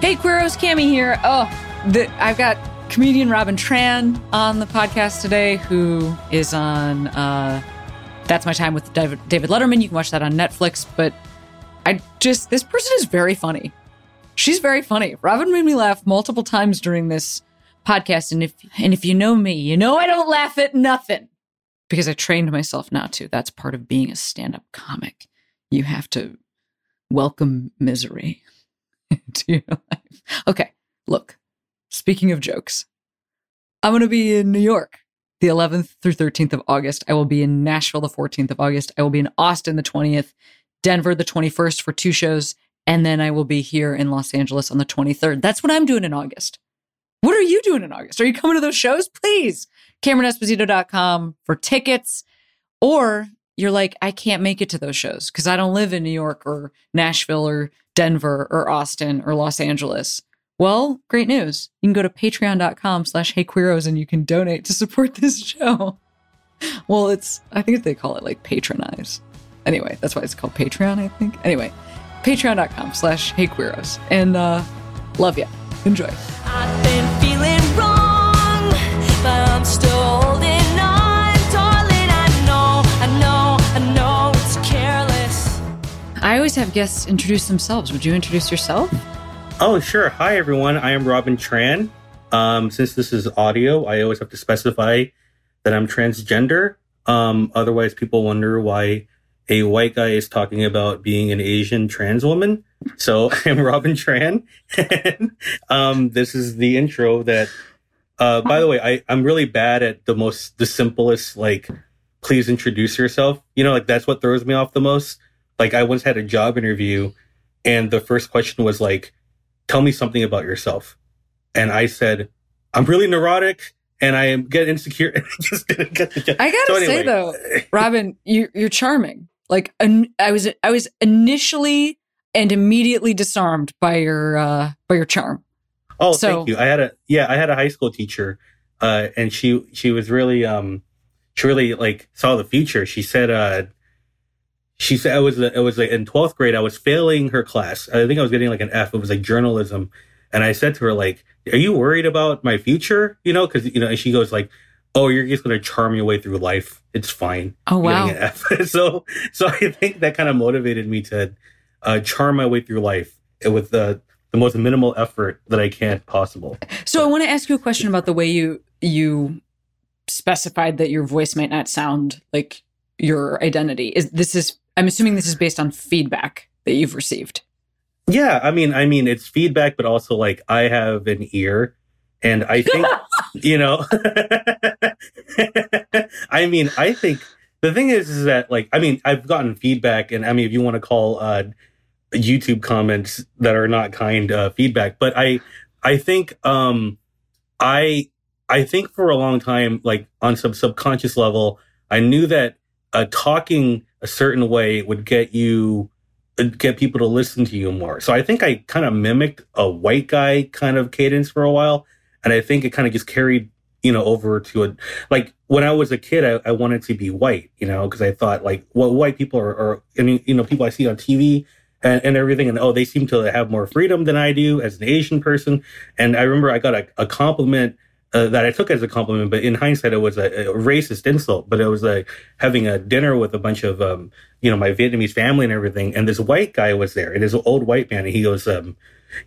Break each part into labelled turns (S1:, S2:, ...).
S1: Hey, Queeros, Cami here. Oh, the, I've got comedian Robin Tran on the podcast today, who is on uh, That's My Time with David, Letterman. You can watch that on Netflix. But I just, this person is very funny. She's very funny. Robin made me laugh multiple times during this podcast. And if, and if you know me, you know I don't laugh at nothing because I trained myself not to. That's part of being a stand up comic. You have to welcome misery into your life. Okay, look, speaking of jokes, I'm going to be in New York the 11th through 13th of August. I will be in Nashville the 14th of August. I will be in Austin the 20th, Denver the 21st for two shows, and then I will be here in Los Angeles on the 23rd. That's what I'm doing in August. What are you doing in August? Are you coming to those shows? Please, CameronEsposito.com for tickets. Or you're like, I can't make it to those shows because I don't live in New York or Nashville or Denver or Austin or Los Angeles. Well, great news. You can go to patreon.com slash heyqueeros and you can donate to support this show. Well, it's, I think they call it like patronize. Anyway, that's why it's called Patreon, I think. Anyway, patreon.com slash heyqueeros. And uh, love ya. Enjoy. Always have guests introduce themselves. Would you introduce yourself?
S2: Oh, sure. Hi, everyone. I am Robin Tran. Um, since this is audio, I always have to specify that I'm transgender. Um, otherwise, people wonder why a white guy is talking about being an Asian trans woman. So I'm Robin Tran. and, um, this is the intro that, uh, by the way, I, I'm really bad at the most, the simplest, like, please introduce yourself. You know, like that's what throws me off the most. Like I once had a job interview and the first question was like, tell me something about yourself. And I said, I'm really neurotic and I am get insecure. and I just didn't get the job.
S1: I gotta
S2: So
S1: say though, Robin, you, you're charming. Like I was, I was initially and immediately disarmed by your, uh, by your charm.
S2: Oh,
S1: So-
S2: thank you. I had a yeah, I had a high school teacher, uh, and she she was really um, she really like saw the future. She said uh, she said it was it was like in twelfth grade. I was failing her class. I think I was getting like an F. It was like journalism, and I said to her like, "Are you worried about my future?" You know, because you know, and she goes like. Oh, you're just gonna charm your way through life. It's fine.
S1: Oh, wow.
S2: getting an F. so, so I think that kind of motivated me to uh, charm my way through life with the the most minimal effort that I can possible.
S1: So I want to ask you a question about the way you, you specified that your voice might not sound like your identity. Is this is, I'm assuming this is based on feedback that you've received.
S2: Yeah, I mean, I mean, it's feedback, but also like I have an ear, and I think you know. I mean, I think the thing is, is that like, I mean, I've gotten feedback, and I mean, if you want to call uh, YouTube comments that are not kind uh, feedback, but I, I think, um, I, I think for a long time, like on some subconscious level, I knew that uh, talking a certain way would get you uh, get people to listen to you more. So I think I kind of mimicked a white guy kind of cadence for a while. And I think it kind of just carried, you know, over to a, like when I was a kid, I, I wanted to be white, you know, because I thought like, well, white people are, are, mean, you know, people I see on TV and, and everything. And oh, they seem to have more freedom than I do as an Asian person. And I remember I got a, a compliment uh, that I took as a compliment, but in hindsight, it was a, a racist insult. But it was like having a dinner with a bunch of, um, you know, my Vietnamese family and everything. And this white guy was there, and this old white man, and he goes, um,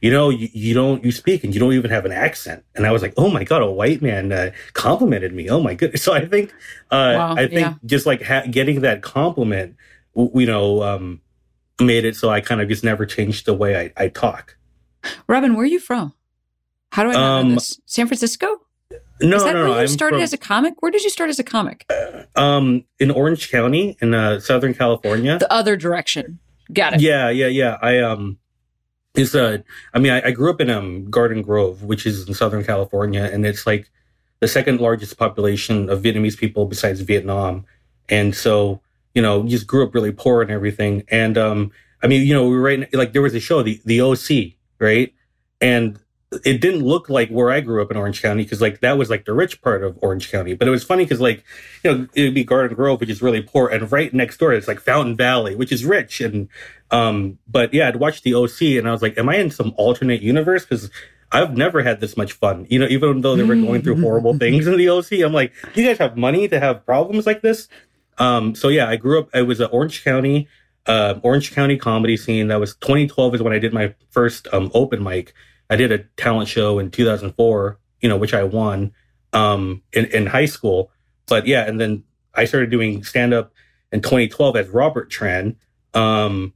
S2: you know, you, you don't, you speak and you don't even have an accent. And I was like, oh my God, a white man uh, complimented me. Oh my goodness. So I think, uh,
S1: Wow,
S2: I think
S1: yeah.
S2: just like ha- getting that compliment, w- you know, um, made it so I kind of just never changed the way I, I talk.
S1: Robin, where are you from? How do I know
S2: Um,
S1: this? San Francisco?
S2: No,
S1: is that
S2: no,
S1: where
S2: no.
S1: you
S2: I'm
S1: started
S2: from-
S1: as a comic? Where did you start as a comic?
S2: um in Orange County in uh, Southern California.
S1: The other direction. Got it.
S2: Yeah, yeah, yeah. I um is uh I mean I, I grew up in um Garden Grove, which is in Southern California, and it's like the second largest population of Vietnamese people besides Vietnam. And so, you know, just grew up really poor and everything. And um I mean, you know, we were right like there was a show, the the OC, right? And it didn't look like where I grew up in Orange County because like that was like the rich part of Orange County. But it was funny because like you know it'd be Garden Grove, which is really poor, and right next door it's like Fountain Valley, which is rich. And um, but yeah, I'd watch the OC, and I was like, am I in some alternate universe? Because I've never had this much fun. You know, even though they were going through horrible things in the OC, I'm like, you guys have money to have problems like this. Um, so yeah, I grew up. I was an Orange County, uh, Orange County comedy scene. That was 2012 is when I did my first um, open mic. I did a talent show in 2004, you know, which I won um, in, in high school. But yeah, and then I started doing stand up in 2012 as Robert Tran. Um,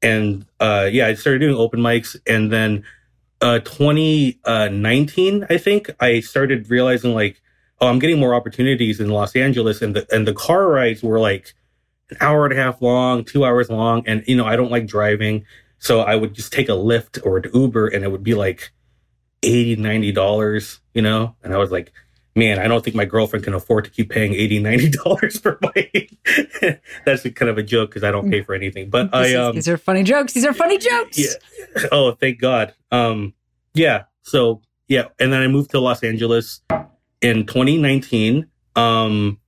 S2: and uh, yeah, I started doing open mics. And then uh, 2019, I think, I started realizing like, oh, I'm getting more opportunities in Los Angeles. And the, and the car rides were like an hour and a half long, two hours long. And, you know, I don't like driving. So I would just take a Lyft or an Uber and it would be like 80 $90, you know? And I was like, man, I don't think my girlfriend can afford to keep paying 80 $90 for my. That's kind of a joke because I don't pay for anything. But
S1: This
S2: I,
S1: is-
S2: um,
S1: these are funny jokes. These are funny jokes.
S2: yeah. Oh, thank God. Um, yeah. So yeah, and then I moved to Los Angeles in 2019. Um,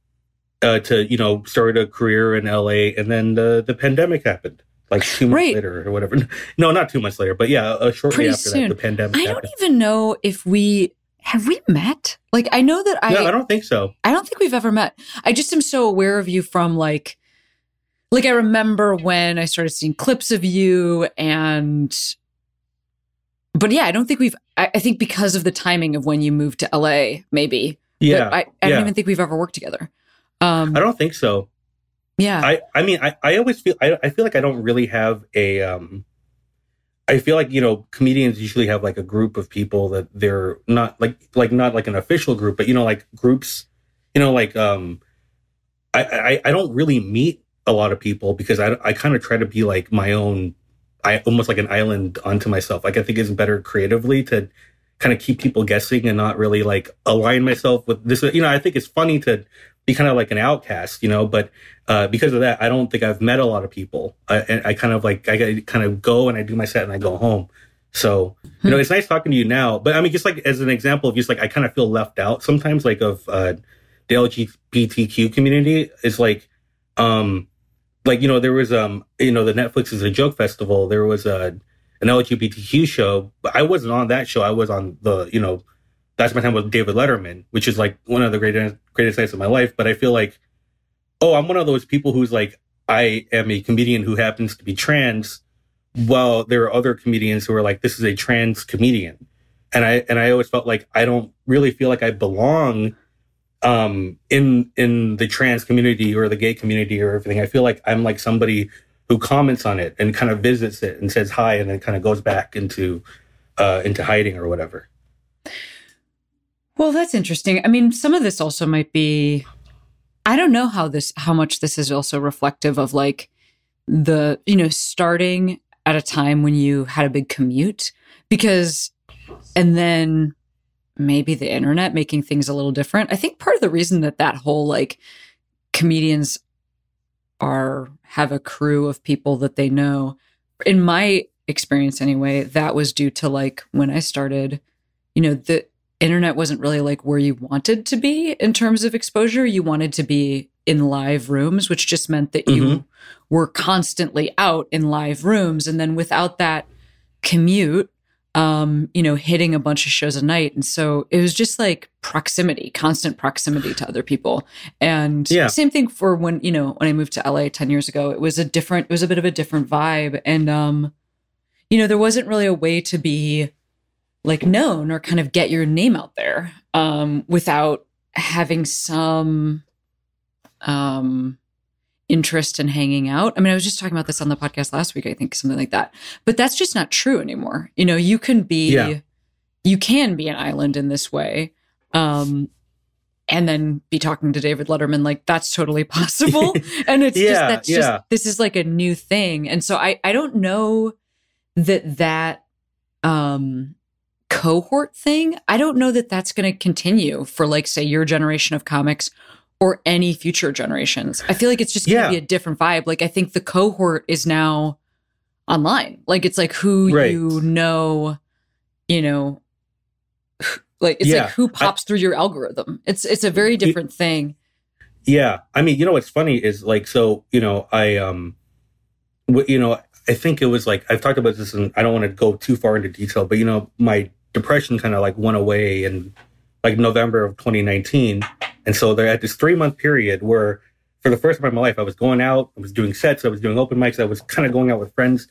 S2: uh, to you know, start a career in LA, and then the the pandemic happened, like two months
S1: Right.
S2: later or whatever. No, not two months later, but yeah, uh, shortly
S1: Pretty
S2: after
S1: soon.
S2: that, the pandemic
S1: I don't even know if we have we met. Like I know that I
S2: no, I don't think so.
S1: I don't think we've ever met. I just am so aware of you from like like I remember when I started seeing clips of you and but yeah, I don't think we've I, I think because of the timing of when you moved to LA, maybe.
S2: Yeah,
S1: I, I
S2: yeah.
S1: don't even think we've ever worked together. Um
S2: I don't think so.
S1: Yeah.
S2: I I mean I, I always feel I, I feel like I don't really have a um I feel like you know comedians usually have like a group of people that they're not like like not like an official group but you know like groups you know like um I I, I don't really meet a lot of people because I I kind of try to be like my own I almost like an island onto myself like I think it's better creatively to kind of keep people guessing and not really like align myself with this you know I think it's funny to be kind of like an outcast you know but uh, because of that, I don't think I've met a lot of people. I, and I kind of like, I kind of go and I do my set and I go home. So, you know, it's nice talking to you now. But I mean, just like as an example of just like, I kind of feel left out sometimes, like of uh, the LGBTQ community is like, um, like, you know, there was, um, you know, the Netflix is a joke festival. There was a, an LGBTQ show, but I wasn't on that show. I was on the, you know, that's my time with David Letterman, which is like one of the greatest, greatest nights of my life. But I feel like, oh, I'm one of those people who's like, I am a comedian who happens to be trans, while there are other comedians who are like, this is a trans comedian. And I, and I always felt like I don't really feel like I belong, um, in, in the trans community or the gay community or everything. I feel like I'm like somebody who comments on it and kind of visits it and says hi and then kind of goes back into, uh, into hiding or whatever.
S1: Well, that's interesting. I mean, some of this also might be I don't know how this how much this is also reflective of like the, you know, starting at a time when you had a big commute because and then maybe the internet making things a little different. I think part of the reason that that whole like comedians are have a crew of people that they know in my experience anyway, that was due to like when I started, you know, the internet wasn't really like where you wanted to be in terms of exposure. You wanted to be in live rooms, which just meant that you
S2: Mhm.
S1: were constantly out in live rooms. And then without that commute, um, you know, hitting a bunch of shows a night. And so it was just like proximity, constant proximity to other people. And
S2: Yeah.
S1: same thing for when, you know, when I moved to LA 10 years ago, it was a different, it was a bit of a different vibe. And, um, you know, there wasn't really a way to be like known or kind of get your name out there um, without having some um, interest in hanging out. I mean, I was just talking about this on the podcast last week, I think, something like that. But that's just not true anymore. You know, you can be,
S2: Yeah.
S1: you can be an island in this way. Um, and then be talking to David Letterman like that's totally possible. and it's just
S2: Yeah,
S1: that's just
S2: yeah.
S1: this is like a new thing. And so I I don't know that that um cohort thing, I don't know that that's going to continue for like say your generation of comics or any future generations. I feel like it's just going to
S2: Yeah.
S1: be a different vibe. Like I think the cohort is now online. Like it's like who
S2: Right.
S1: you know, you know, like it's
S2: Yeah.
S1: like who pops through your algorithm. It's it's a very different thing.
S2: Yeah, I mean, you know what's funny is like, so you know, I um, w- you know, I think it was like I've talked about this, and I don't want to go too far into detail, but you know, my depression kind of like went away in like November of 2019, and so there at this three month period where, for the first time in my life, I was going out, I was doing sets, I was doing open mics, I was kind of going out with friends.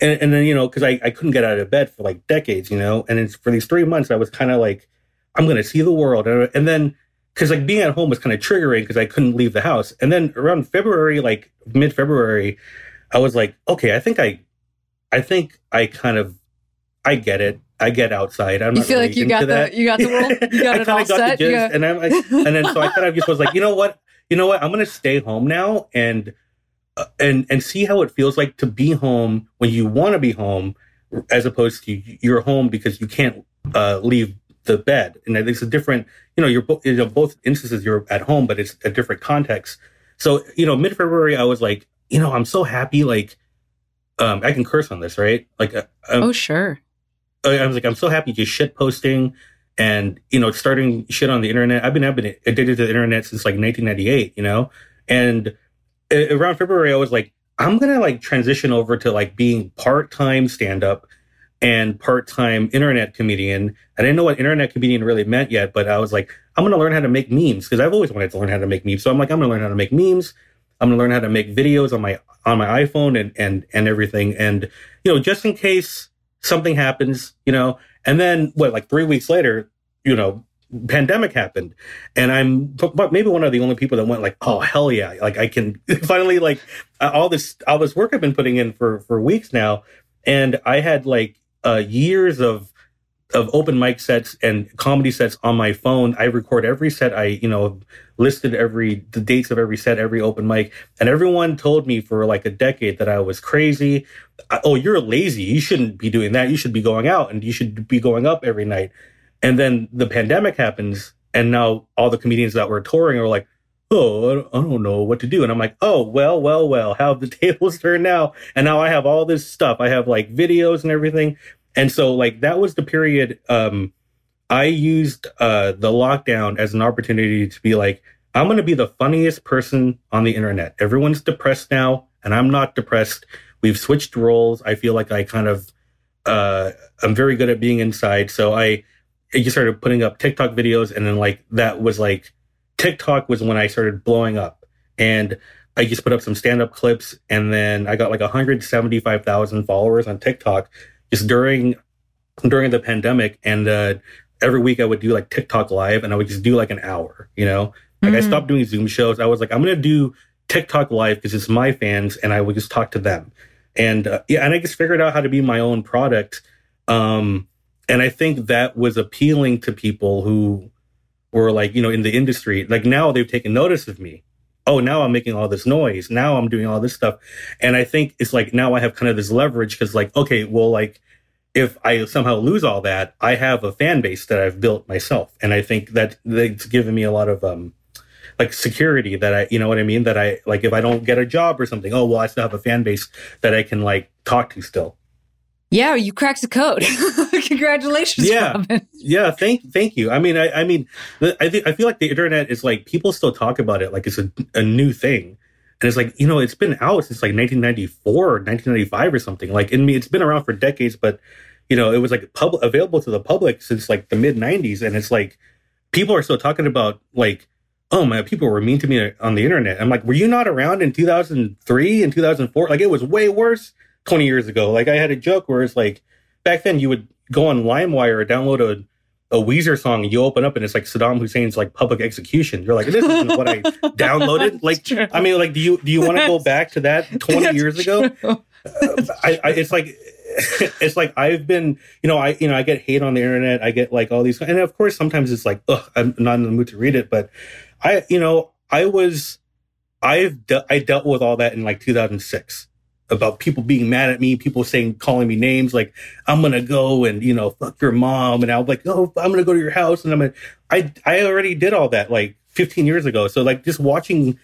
S2: And, and then, you know, because I, I couldn't get out of bed for like decades, you know, and it's, for these three months, I was kind of like, I'm going to see the world. And, and then because like being at home was kind of triggering because I couldn't leave the house. And then around February, like mid February, I was like, okay, I think I, I think I kind of, I get it. I get outside. I'm
S1: You
S2: not
S1: feel
S2: really
S1: like you got
S2: that.
S1: the you got the world, you got
S2: I
S1: it all
S2: got the
S1: set.
S2: gist,
S1: Yeah.
S2: and I'm like, and then so I kind of just was like, you know what, you know what, I'm gonna stay home now and uh, and and see how it feels like to be home when you want to be home, as opposed to you're home because you can't uh, leave the bed. And it's a different, you know, you're bo- you know, both instances you're at home, but it's a different context. So you know, mid February, I was like, you know, I'm so happy, like. Um, I can curse on this, right? Like, uh, um,
S1: oh sure.
S2: I was like, I'm so happy just shit posting and, you know, starting shit on the internet. I've been, I've been addicted to the internet since like 1998, you know? And a- around February, I was like, I'm to like transition over to like being part-time stand-up and part-time internet comedian. I didn't know what internet comedian really meant yet, but I was like, I'm to learn how to make memes because I've always wanted to learn how to make memes. So I'm like, I'm to learn how to make memes. I'm going to learn how to make videos on my, on my iPhone and, and, and everything. And, you know, just in case something happens, you know, and then what, like three weeks later, you know, pandemic happened and I'm but maybe one of the only people that went like, oh, hell yeah. Like I can finally like all this, all this work I've been putting in for, for weeks now. And I had like, uh, years of, of open mic sets and comedy sets on my phone. I record every set. I, you know, listed every, the dates of every set, every open mic. And everyone told me for like a decade that I was crazy. Oh, you're lazy. You shouldn't be doing that. You should be going out and you should be going up every night. And then the pandemic happens. And now all the comedians that were touring are like, oh, I don't- know what to do. And I'm like, oh, well, well, well, how the tables turned now? And now I have all this stuff. I have like videos and everything. And so like that was the period um I used uh the lockdown as an opportunity to be like I'm going to be the funniest person on the internet. Everyone's depressed now and I'm not depressed. We've switched roles. I feel like I kind of uh I'm very good at being inside. So I I just started putting up TikTok videos and then like that was like TikTok was when I started blowing up. And I just put up some stand-up clips and then I got like 175,000 followers on TikTok just during during the pandemic and uh every week I would do like TikTok live and I would just do like an hour, you know? Like I
S1: Mhm.
S2: stopped doing Zoom shows. I was like, I'm going to do TikTok live because it's my fans and I would just talk to them. And uh, yeah, and I just figured out how to be my own product. Um, and I think that was appealing to people who were like, you know, in the industry. Like now they've taken notice of me. Oh, now I'm making all this noise. Now I'm doing all this stuff. And I think it's like now I have kind of this leverage because, like, okay, well, like, if I somehow lose all that, I have a fan base that I've built myself. And I think that that's given me a lot of, um, like security that I, you know what I mean? That I, like, if I don't get a job or something, oh, well, I still have a fan base that I can like talk to still.
S1: Yeah, you cracked the code. Congratulations,
S2: Yeah.
S1: Robin.
S2: Yeah, thank thank you. I mean, I, I mean, I think I feel like the internet is like people still talk about it like it's a, a new thing, and it's like you know it's been out since like 1994 or 1995 or something. Like, in me, it's been around for decades, but you know, it was like pub available to the public since like the mid 90s, and it's like people are still talking about like. Oh man, people were mean to me on the internet. I'm like, were you not around in 2003 and 2004? Like, it was way worse 20 years ago. Like, I had a joke where it's like, back then you would go on LimeWire or download a, a Weezer song and you open up and it's like Saddam Hussein's like public execution. You're like, this isn't what I downloaded. Like,
S1: true.
S2: I mean, like, do you do you want to go back to that 20
S1: That's
S2: years ago?
S1: true.
S2: Uh, I, I it's like it's like I've been, you know, I you know I get hate on the internet. I get like all these, and of course sometimes it's like, ugh, I'm not in the mood to read it. But I, you know, I was, I've de- I dealt with all that in like 2006. About people being mad at me, people saying calling me names like I'm gonna go and you know fuck your mom, and be like oh I'm gonna go to your house, and I'm gonna I I already did all that like 15 years ago. So like just watching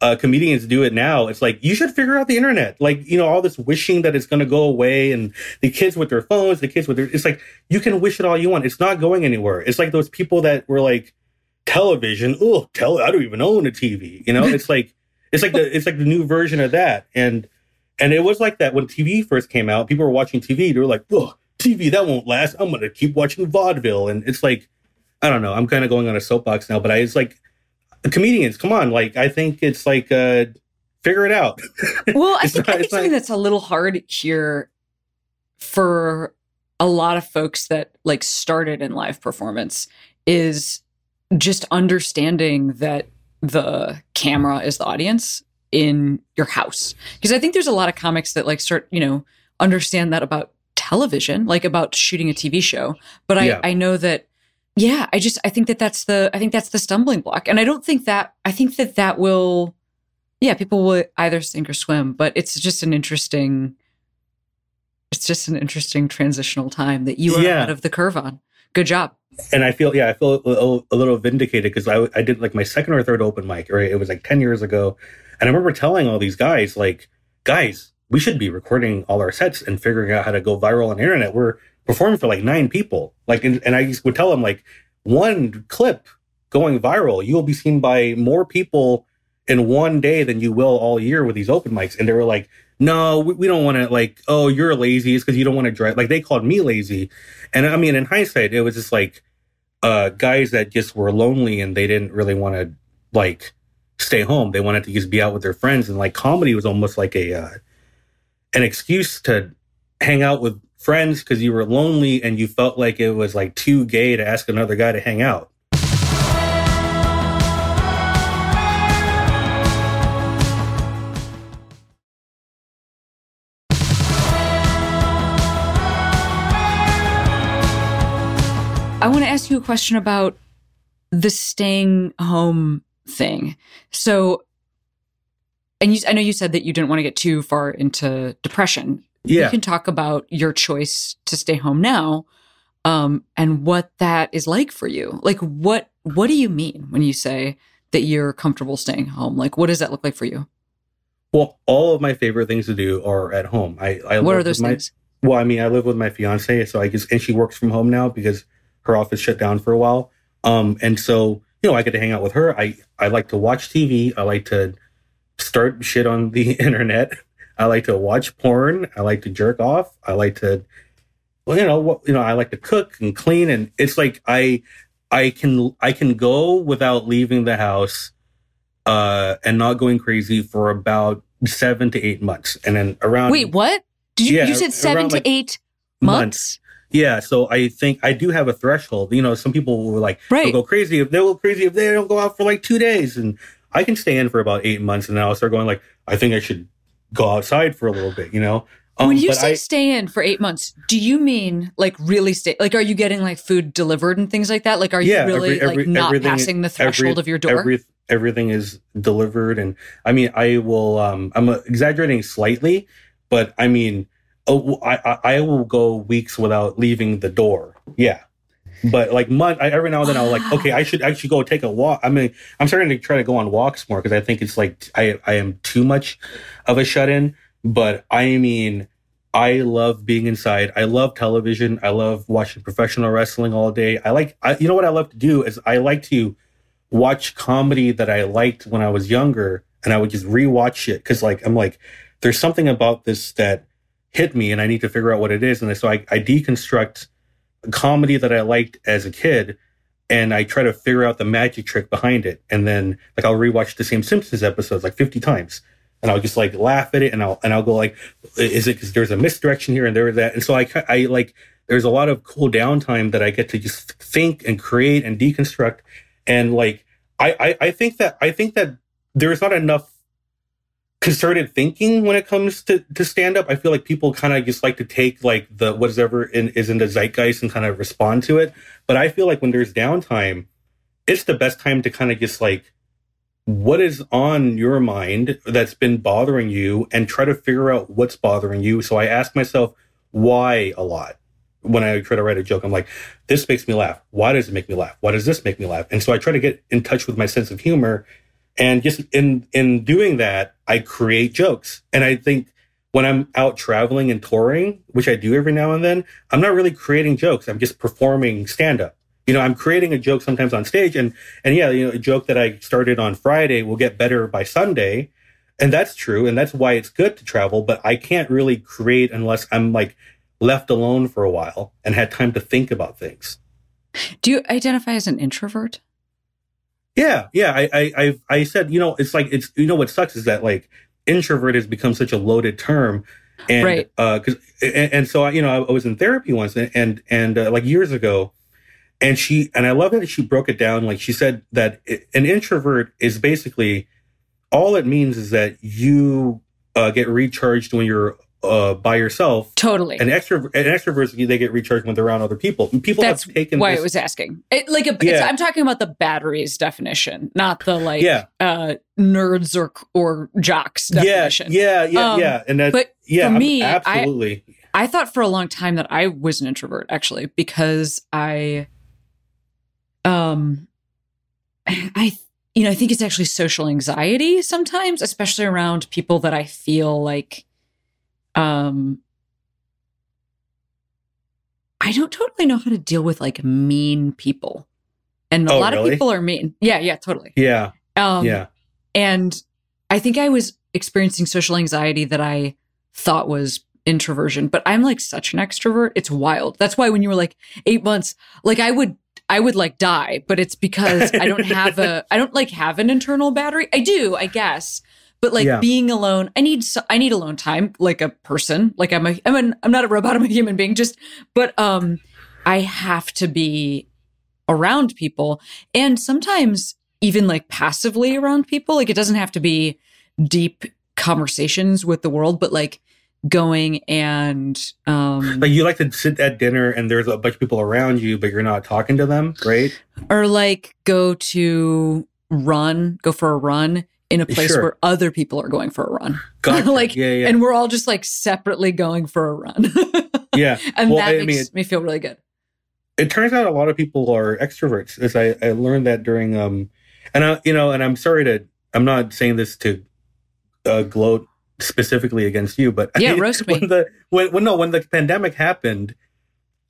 S2: uh, comedians do it now, it's like you should figure out the internet. Like you know all this wishing that it's gonna go away, and the kids with their phones, the kids with their it's like you can wish it all you want. It's not going anywhere. It's like those people that were like television. Oh, tell I don't even own a TV. You know, it's like it's like the it's like the new version of that. And and it was like that when TV first came out. People were watching TV. They were like, oh, TV that won't last. I'm gonna keep watching vaudeville. And it's like, I don't know. I'm kind of going on a soapbox now, but I it's like comedians. Come on, like I think it's like uh figure it out.
S1: Well, I think,
S2: not-
S1: I think something
S2: not-
S1: that's a little hard here for a lot of folks that like started in live performance is just understanding that the camera is the audience in your house. Because I think there's a lot of comics that like start, you know, understand that about television, like about shooting a TV show. But I,
S2: Yeah.
S1: I know that, yeah, I just, I think that that's the, I think that's the stumbling block. And I don't think that, I think that that will, yeah, people will either sink or swim, but it's just an interesting, it's just an interesting transitional time that you are
S2: Yeah.
S1: ahead of the curve on. Good job.
S2: and I feel yeah, I feel a, a- a little vindicated because I I did like my second or third open mic, right? It was like ten years ago, and I remember telling all these guys like, guys, we should be recording all our sets and figuring out how to go viral on the internet. We're performing for like nine people, like, and, and I would tell them like, one clip going viral, you will be seen by more people in one day than you will all year with these open mics, and they were like. No, we, we don't want to like. Oh, you're lazy. It's because you don't want to drive. Like they called me lazy, and I mean, in hindsight, it was just like uh, guys that just were lonely and they didn't really want to like stay home. They wanted to just be out with their friends, and like comedy was almost like a uh, an excuse to hang out with friends because you were lonely and you felt like it was like too gay to ask another guy to hang out.
S1: I want to ask you a question about the staying home thing. So, and you, I know you said that you didn't want to get too far into depression.
S2: Yeah.
S1: You can talk about your choice to stay home now, um, and what that is like for you. Like, what what do you mean when you say that you're comfortable staying home? Like, what does that look like for you?
S2: well, all of my favorite things to do are at home. I, I
S1: what are those
S2: my-
S1: things?
S2: Well, I mean, I live with my fiance, so I just and she works from home now because her office shut down for a while. Um, and so you know, I get to hang out with her. I I like to watch TV. I like to start shit on the internet. I like to watch porn. I like to jerk off. I like to, well, you know, what you know, I like to cook and clean, and it's like I I can I can go without leaving the house, uh, and not going crazy for about seven to eight months, and then around
S1: Wait, what? Did you,
S2: yeah,
S1: you said seven to
S2: like,
S1: eight months?
S2: Yeah, so I think I do have a threshold. You know, some people will like
S1: Right.
S2: they'll go crazy if they'll go crazy if they don't go out for like two days, and I can stay in for about eight months, and then I'll start going like I think I should go outside for a little bit. You know, um,
S1: when you
S2: but
S1: say
S2: I,
S1: stay in for eight months, do you mean like really stay? Like, are you getting like food delivered and things like that? Like, are you
S2: Yeah,
S1: really
S2: every- every-
S1: like not passing the threshold
S2: every-
S1: of your door?
S2: every, everything is delivered, and I mean I will. Um, I'm exaggerating slightly, but I mean oh, I, I will go weeks without leaving the door. Yeah. But like month, I, every now and then I'll like, okay, I should actually go take a walk. I mean, I'm starting to try to go on walks more because I think it's like I I am too much of a shut in. But I mean, I love being inside. I love television. I love watching professional wrestling all day. I like, I, you know what I love to do is I like to watch comedy that I liked when I was younger, and I would just rewatch it because like I'm like, there's something about this that hit me, and I need to figure out what it is. And so I, I deconstruct comedy that I liked as a kid, and I try to figure out the magic trick behind it. And then like I'll rewatch the same Simpsons episodes like 50 times. And I'll just like laugh at it, and I'll and I'll go like, "Is it because there's a misdirection here and there that?" And so I I like there's a lot of cool downtime that I get to just think and create and deconstruct, and like I I, I think that I think that there's not enough concerted thinking when it comes to, to stand up. I feel like people kind of just like to take like the whatever in, is in the zeitgeist and kind of respond to it. But I feel like when there's downtime, it's the best time to kind of just like what is on your mind that's been bothering you and try to figure out what's bothering you. So I ask myself why a lot. When I try to write a joke, I'm like, this makes me laugh. Why does it make me laugh? Why does this make me laugh? And so I try to get in touch with my sense of humor. And just in in doing that, I create jokes. And I think when I'm out traveling and touring, which I do every now and then, I'm not really creating jokes. I'm just performing stand up. You know, I'm creating a joke sometimes on stage and and yeah, you know, a joke that I started on Friday will get better by Sunday. And that's true and that's why it's good to travel, but I can't really create unless I'm like left alone for a while and had time to think about things.
S1: Do you identify as an introvert?
S2: Yeah, yeah. I, I, I, I said, you know, it's like it's, you know, what sucks is that like introvert has become such a loaded term, and
S1: Right.
S2: uh, cause, and, and so I, you know, I, was in therapy once, and and, and uh, like years ago, and she, and I love that she broke it down. Like she said that i- an introvert is basically all it means is that you uh, get recharged when you're uh, by yourself.
S1: Totally.
S2: An extrovert, an extrovert, they get recharged when they're around other people. And people
S1: That's
S2: have taken
S1: why
S2: this,
S1: I was asking. It, like a, it's,
S2: Yeah.
S1: I'm talking about the batteries definition, not the like
S2: yeah,
S1: uh, nerds or or jocks definition.
S2: Yeah, yeah, yeah,
S1: Um,
S2: yeah. And that,
S1: but
S2: yeah,
S1: for me, I-
S2: absolutely.
S1: I thought for a long time that I was an introvert actually because I um I you know, I think it's actually social anxiety sometimes, especially around people that I feel like um I don't totally know how to deal with like mean people. And a
S2: Oh,
S1: lot
S2: really?
S1: of people are mean. Yeah, yeah, totally.
S2: yeah,
S1: Um
S2: yeah.
S1: and I think I was experiencing social anxiety that I thought was introversion, but I'm like such an extrovert. It's wild. That's why when you were like eight months, like I would, I would like die, but it's because I don't have a, I don't like have an internal battery. I do, I guess. But like
S2: Yeah.
S1: being alone, I need, so, I need alone time, like a person. Like I'm a, I'm an, I'm not a robot. I'm a human being. Just, but um, I have to be around people, and sometimes even like passively around people. Like it doesn't have to be deep conversations with the world, but like going and um
S2: Like you like to sit at dinner and there's a bunch of people around you, but you're not talking to them, right?
S1: or like go to run, go for a run in a place
S2: Sure.
S1: where other people are going for a run.
S2: Gotcha.
S1: Like,
S2: yeah, yeah,
S1: And we're all just like separately going for a run.
S2: yeah.
S1: and
S2: Well,
S1: that
S2: I
S1: makes
S2: mean,
S1: me feel really good.
S2: It turns out a lot of people are extroverts. As I, I learned that during um, and I, you know, and I'm sorry to, I'm not saying this to uh, gloat specifically against you, but
S1: Yeah, roast me.
S2: when the when, when no when the pandemic happened,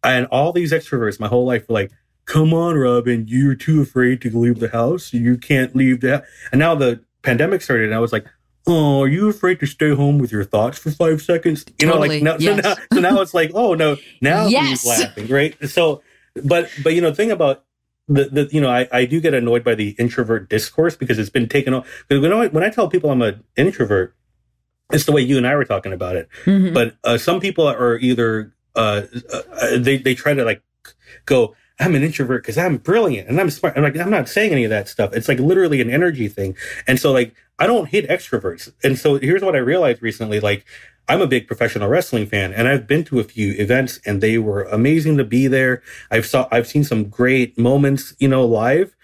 S2: and all these extroverts, my whole life were like, "Come on, Robin, you're too afraid to leave the house. You can't leave the." house. And now the pandemic started, and I was like, "Oh, are you afraid to stay home with your thoughts for five seconds?" You know,
S1: Totally,
S2: like now,
S1: yes.
S2: so now, so now it's like, "Oh no, now
S1: Yes.
S2: he's laughing, right?" So, but but you know, thing about the, the you know I, I do get annoyed by the introvert discourse because it's been taken off. Because when I, when I tell people I'm an introvert, it's the way you and I were talking about it
S1: Mhm.
S2: but uh, some people are either uh, uh, they they try to like go i'm an introvert because i'm brilliant and i'm smart i'm like i'm not saying any of that stuff it's like literally an energy thing and so like i don't hit extroverts and so here's what i realized recently like i'm a big professional wrestling fan and i've been to a few events and they were amazing to be there i've saw i've seen some great moments you know live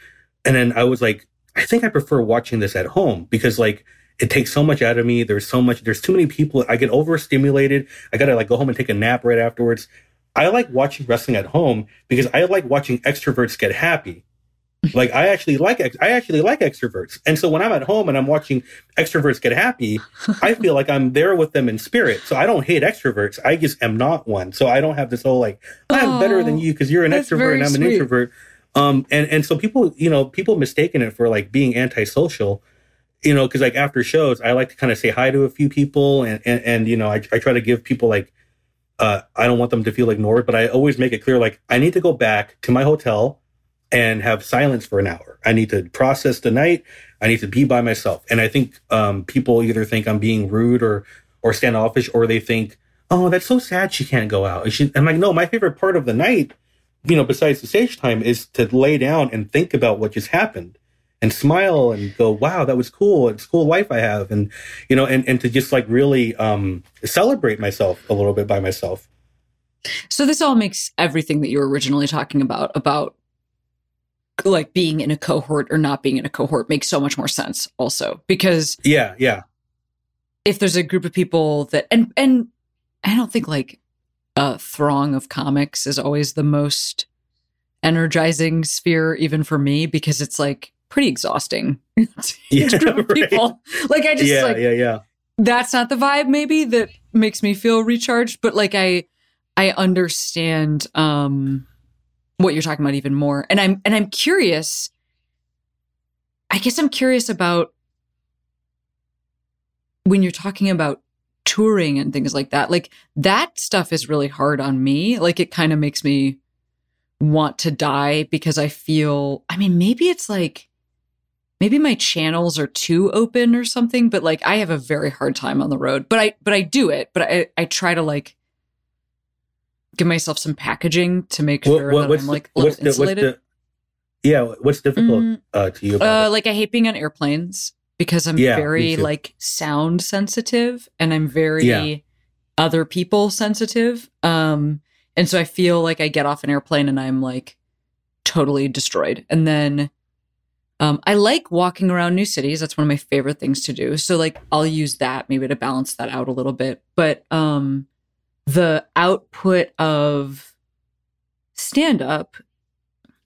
S2: and then i was like i think i prefer watching this at home because like it takes so much out of me. There's so much, there's too many people. I get overstimulated. I gotta like go home and take a nap right afterwards. I like watching wrestling at home because I like watching extroverts get happy. Like I actually like, ex- I actually like extroverts. And so when I'm at home and I'm watching extroverts get happy, I feel like I'm there with them in spirit. So I don't hate extroverts. I just am not one. So I don't have this whole like, I'm better than you because you're an extrovert and I'm an
S1: sweet.
S2: introvert. Um, and, and so people, you know, people mistaken it for like being antisocial you know, because like after shows, I like to kind of say hi to a few people, and and, and you know, I, I try to give people like, uh, I don't want them to feel ignored, but I always make it clear like I need to go back to my hotel and have silence for an hour. I need to process the night. I need to be by myself, and I think um, people either think I'm being rude or or standoffish, or they think, oh, that's so sad she can't go out. And she, I'm like, no, my favorite part of the night, you know, besides the stage time, is to lay down and think about what just happened and smile and go, wow, that was cool. It's a cool life I have. And, you know, and, and to just like really um, celebrate myself a little bit by myself.
S1: So this all makes everything that you were originally talking about about like being in a cohort or not being in a cohort makes so much more sense also because
S2: Yeah, yeah.
S1: if there's a group of people that and and I don't think like a throng of comics is always the most energizing sphere even for me because it's like pretty exhausting.
S2: Yeah,
S1: group of
S2: right.
S1: people. Like I just
S2: yeah,
S1: like
S2: yeah, yeah.
S1: that's not the vibe maybe that makes me feel recharged but like i i understand um what you're talking about even more and i'm and i'm curious i guess i'm curious about when you're talking about touring and things like that like that stuff is really hard on me like it kind of makes me want to die because i feel i mean maybe it's like maybe my channels are too open or something but like i have a very hard time on the road but i but i do it but i i try to like give myself some packaging to make sure
S2: what,
S1: that i'm
S2: the,
S1: like
S2: what's the, what's
S1: insulated.
S2: the, yeah, what's difficult
S1: Mm,
S2: uh, to you about
S1: uh like i hate being on airplanes because i'm
S2: Yeah,
S1: very like sound sensitive and i'm very
S2: Yeah.
S1: other people sensitive um and so i feel like i get off an airplane and i'm like totally destroyed. And then um, I like walking around new cities. That's one of my favorite things to do. So like I'll use that maybe to balance that out a little bit. But um the output of stand up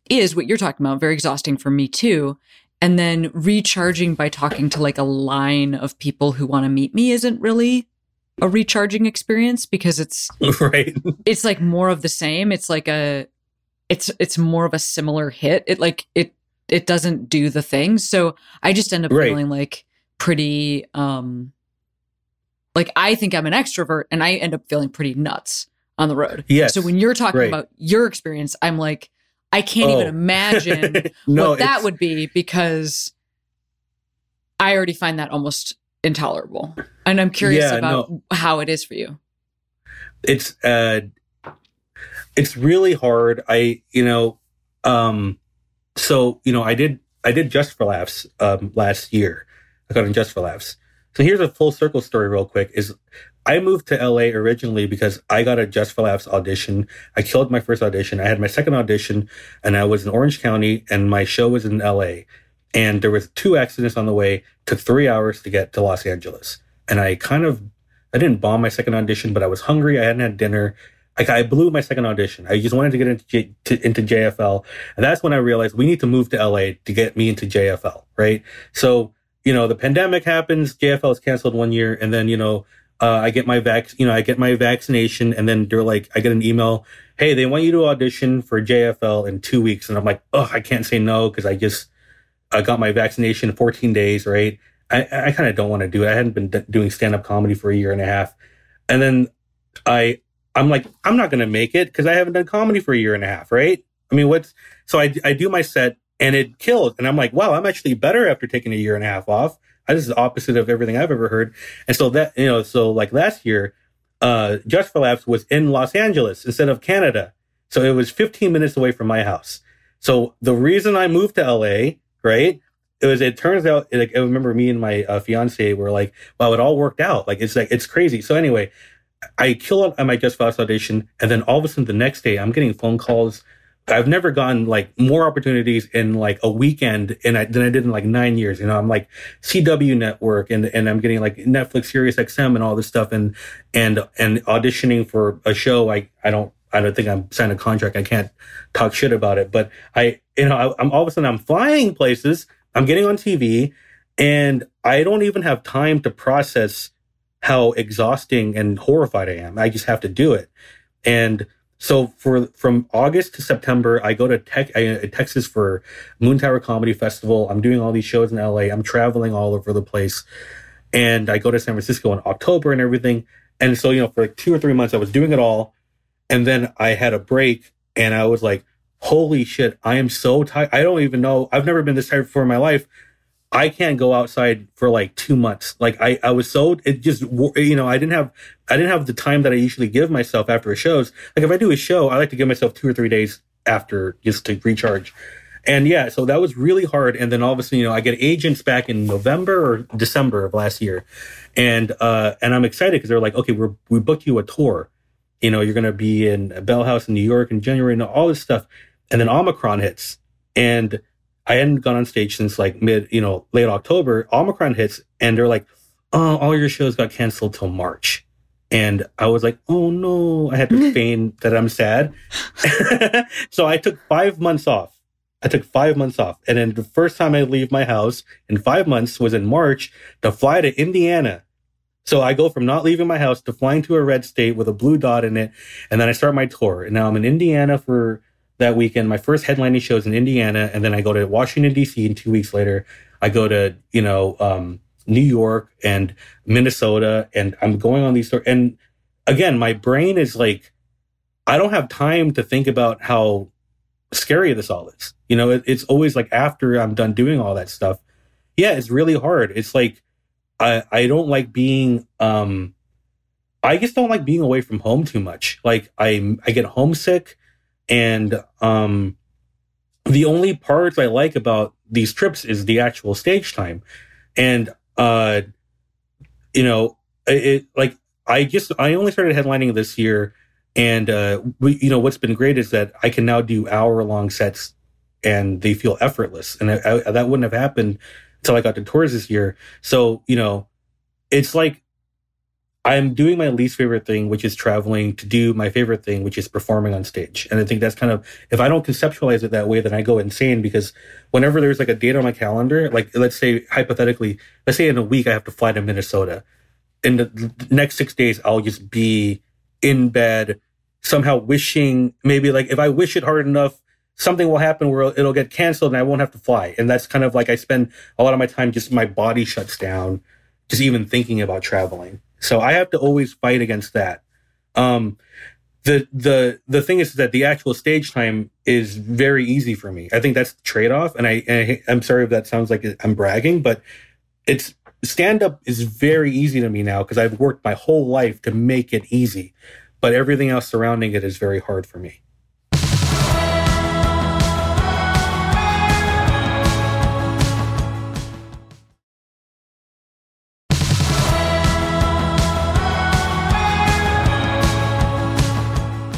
S1: is what you're talking about, very exhausting for me too. And then recharging by talking to like a line of people who want to meet me isn't really a recharging experience because it's
S2: right.
S1: it's like more of the same. It's like a it's it's more of a similar hit. It like it it doesn't do the thing. So I just end up
S2: Right.
S1: feeling like pretty um like I think I'm an extrovert and I end up feeling pretty nuts on the road.
S2: Yes.
S1: So when you're talking
S2: Right.
S1: about your experience, I'm like I can't even
S2: Oh.
S1: imagine
S2: no,
S1: what that
S2: it's-
S1: would be because I already find that almost intolerable. And I'm curious
S2: Yeah,
S1: about
S2: no.
S1: how it is for you.
S2: it's uh it's really hard i you know um so you know i did i did just for laughs um last year. I got in just for laughs. So here's a full circle story real quick is i moved to la originally because i got a just for laughs audition. I killed my first audition. I had my second audition and i was in orange county and my show was in la and there was two accidents on the way. Took three hours to get to los angeles. And i kind of I didn't bomb my second audition, but I was hungry. I hadn't had dinner. Like I blew my second audition. I just wanted to get into J, to, into JFL, and that's when I realized we need to move to LA to get me into JFL. Right. So you know the pandemic happens. JFL is canceled one year, and then you know uh, I get my vac. You know I get my vaccination, and then they're like, I get an email. Hey, they want you to audition for JFL in two weeks, and I'm like, oh, I can't say no because I just I got my vaccination in 14 days. Right. I, I kind of don't want to do it. I hadn't been d- doing stand up comedy for a year and a half. And then I, I'm like, I'm not going to make it because I haven't done comedy for a year and a half. Right. I mean, what's, so I, I do my set and it killed. And I'm like, wow, I'm actually better after taking a year and a half off. Uh, This is the opposite of everything I've ever heard. And so that, you know, so like last year, uh, Just for Laughs was in Los Angeles instead of Canada. So it was 15 minutes away from my house. So the reason I moved to LA, right? It was, it turns out, like, I remember me and my uh, fiance were like, wow, it all worked out. Like, it's like, it's crazy. So anyway, I kill it at my Just Fast audition. And then all of a sudden the next day I'm getting phone calls. I've never gotten like more opportunities in like a weekend and I, than I did in like nine years. You know, I'm like CW network and, and I'm getting like Netflix, Sirius XM and all this stuff and, and, and auditioning for a show. I, I don't, I don't think I'm signed a contract. I can't talk shit about it, but I, you know, I, I'm all of a sudden I'm flying places. I'm getting on TV and I don't even have time to process how exhausting and horrified I am. I just have to do it. And so for from August to September, I go to tech, I, uh, Texas for Moontower Comedy Festival. I'm doing all these shows in LA. I'm traveling all over the place. And I go to San Francisco in October and everything. And so, you know, for like two or three months, I was doing it all. And then I had a break and I was like, holy shit, I am so tired. I don't even know. I've never been this tired before in my life. I can't go outside for like two months. Like I, I was so, it just, you know, I didn't have, I didn't have the time that I usually give myself after a shows. Like if I do a show, I like to give myself two or three days after just to recharge. And yeah, so that was really hard. And then all of a sudden, you know, I get agents back in November or December of last year. And, uh, and I'm excited because they're like, okay, we're, we booked you a tour. You know, you're to be in a Bell House in New York in January and all this stuff. And then Omicron hits and I hadn't gone on stage since like mid, you know, late October. Omicron hits, and they're like, "Oh, all your shows got canceled till March." And I was like, "Oh no!" I had to feign that I'm sad. so I took five months off. I took five months off, and then the first time I leave my house in five months was in March to fly to Indiana. So I go from not leaving my house to flying to a red state with a blue dot in it, and then I start my tour. And now I'm in Indiana for that weekend. My first headlining show is in Indiana, and then I go to Washington D.C. And two weeks later, I go to you know um, New York and Minnesota, and I'm going on these. tour- And again, my brain is like, I don't have time to think about how scary this all is. You know, it, it's always like after I'm done doing all that stuff. Yeah, it's really hard. It's like I I don't like being um I just don't like being away from home too much. Like I I get homesick and um the only parts I like about these trips is the actual stage time. And uh you know, it, it like I just I only started headlining this year and uh we, you know what's been great is that I can now do hour long sets and they feel effortless and I, I, that wouldn't have happened until I got to tours this year. So, you know, it's like I'm doing my least favorite thing, which is traveling to do my favorite thing, which is performing on stage. And I think that's kind of, if I don't conceptualize it that way, then I go insane because whenever there's like a date on my calendar, like let's say hypothetically, let's say in a week I have to fly to Minnesota. In the next six days, I'll just be in bed, somehow wishing maybe like if I wish it hard enough, something will happen where it'll get canceled and I won't have to fly. And that's kind of like I spend a lot of my time just my body shuts down, just even thinking about traveling. So I have to always fight against that. Um, the the the thing is that the actual stage time is very easy for me. I think that's the trade off. And I, and I I'm sorry if that sounds like I'm bragging, but it's stand up is very easy to me now because I've worked my whole life to make it easy. But everything else surrounding it is very hard for me.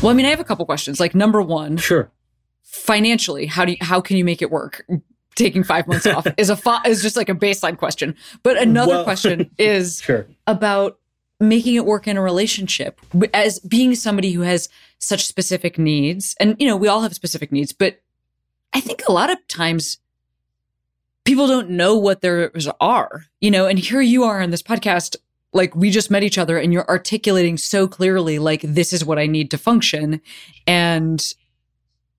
S1: Well, I mean, I have a couple questions. Like number one,
S2: Sure.
S1: financially, how do you, how can you make it work? Taking five months off is a is just like a baseline question. But another
S2: Well-
S1: question is
S2: Sure.
S1: about making it work in a relationship as being somebody who has such specific needs and you know we all have specific needs but i think a lot of times people don't know what theirs are you know and here you are on this podcast like we just met each other and you're articulating so clearly like this is what i need to function and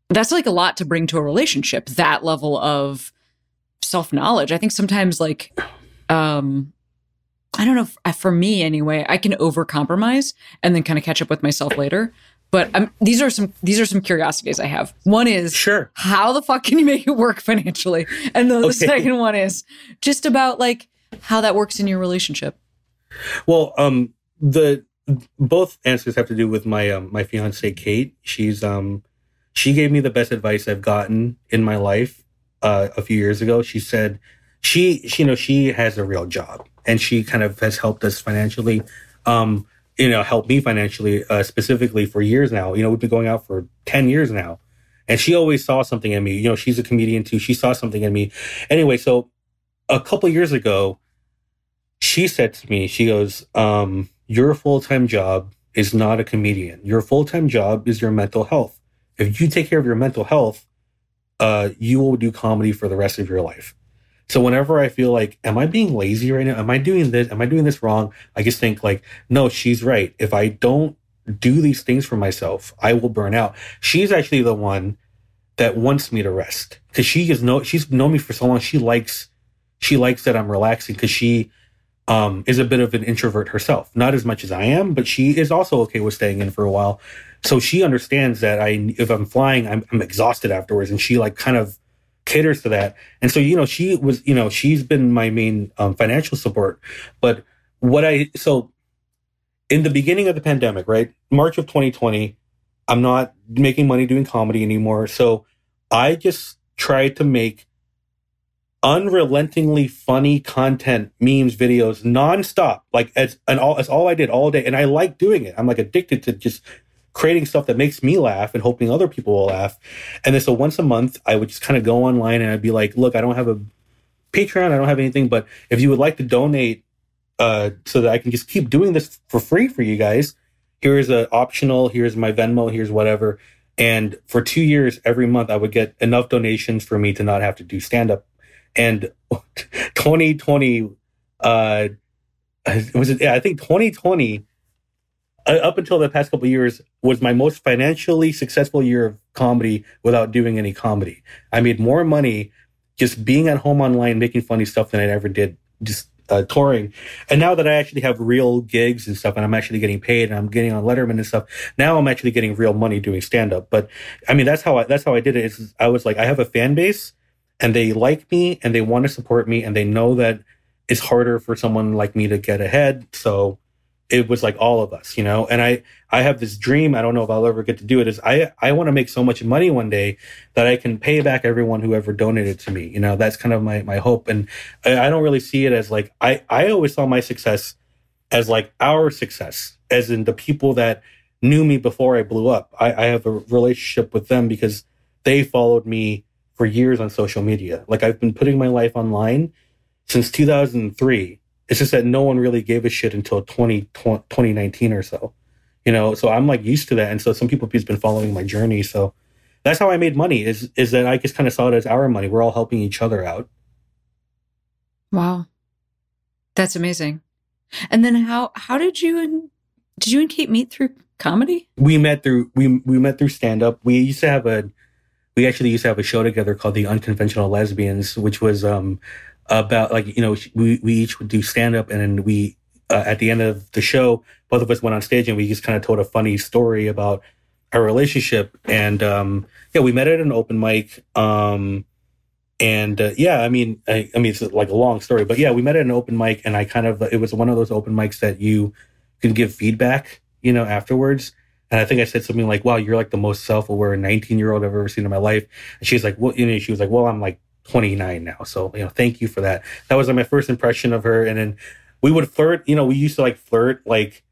S1: that's like a lot to bring to a relationship that level of self knowledge i think sometimes like um I don't know. If, for me, anyway, I can over compromise and then kind of catch up with myself later. But um, these are some these are some curiosities I have. One is
S2: Sure.
S1: how the fuck can you make it work financially, and the
S2: Okay.
S1: second one is just about like how that works in your relationship.
S2: Well, um, the both answers have to do with my um, my fiance Kate. She's um, she gave me the best advice I've gotten in my life. Uh, a few years ago, she said she, she you know she has a real job and she kind of has helped us financially. Um, you know, helped me financially uh, specifically for years now. You know, we've been going out for ten years now, and she always saw something in me. You know, she's a comedian too. She saw something in me. Anyway, so a couple years ago, she said to me, she goes, um, your full-time job is not a comedian. Your full-time job is your mental health. If you take care of your mental health, uh, you will do comedy for the rest of your life. So whenever I feel like, am I being lazy right now? Am I doing this? Am I doing this wrong? I just think like, no, she's right. If I don't do these things for myself, I will burn out. She's actually the one that wants me to rest because she has no, she's known me for so long. She likes, she likes that I'm relaxing because she, um, is a bit of an introvert herself. Not as much as I am, but she is also okay with staying in for a while. So she understands that I, if I'm flying, I'm, I'm exhausted afterwards, and she like kind of caters to that. And so you know, she was, you know, she's been my main um, financial support. But what I so in the beginning of the pandemic, right, March of 2020, I'm not making money doing comedy anymore. So I just tried to make unrelentingly funny content, memes, videos, nonstop. Like as and all as all I did all day, and I like doing it. I'm like addicted to just creating stuff that makes me laugh and hoping other people will laugh. And then so once a month, I would just kind of go online and I'd be like, look, I don't have a Patreon, I don't have anything, but if you would like to donate uh, so that I can just keep doing this for free for you guys, here's a optional, here's my Venmo, here's whatever. And for two years, every month, I would get enough donations for me to not have to do stand up. And 2020, uh, was it? Yeah, I think 2020, uh, up until the past couple years, was my most financially successful year of comedy without doing any comedy. I made more money just being at home online making funny stuff than I ever did just uh, touring. And now that I actually have real gigs and stuff, and I'm actually getting paid, and I'm getting on Letterman and stuff, now I'm actually getting real money doing stand up. But I mean, that's how I that's how I did it. Is I was like, I have a fan base, and they like me, and they want to support me, and they know that it's harder for someone like me to get ahead. So it was like all of us, you know. And I I have this dream. I don't know if I'll ever get to do it. Is I I want to make so much money one day that I can pay back everyone who ever donated to me. You know, that's kind of my my hope. And I, I don't really see it as like I I always saw my success as like our success, as in the people that knew me before I blew up. I, I have a relationship with them because they followed me for years on social media. Like I've been putting my life online since 2003 it's just that no one really gave a shit until 20, 2019 or so. You know, so I'm like used to that. And so some people have been following my journey. So that's how I made money is is that I just kind of saw it as our money. We're all helping each other out.
S1: Wow. That's amazing. And then how how did you and did you and Kate meet through comedy?
S2: We met through we we met through stand up. We used to have a we actually used to have a show together called the Unconventional Lesbians, which was um about like you know we we each would do stand up and then we uh, at the end of the show both of us went on stage and we just kind of told a funny story about our relationship. And um yeah we met at an open mic um and uh, yeah i mean I, I mean it's like a long story but yeah we met at an open mic and i kind of it was one of those open mics that you can give feedback you know afterwards and I think I said something like, wow, you're like the most self-aware 19 year old I've ever seen in my life. And she's like, well, you know, she was like, well, I'm like 29 now. So, you know, thank you for that. That was like, my first impression of her. And then we would flirt, you know, we used to like flirt, like,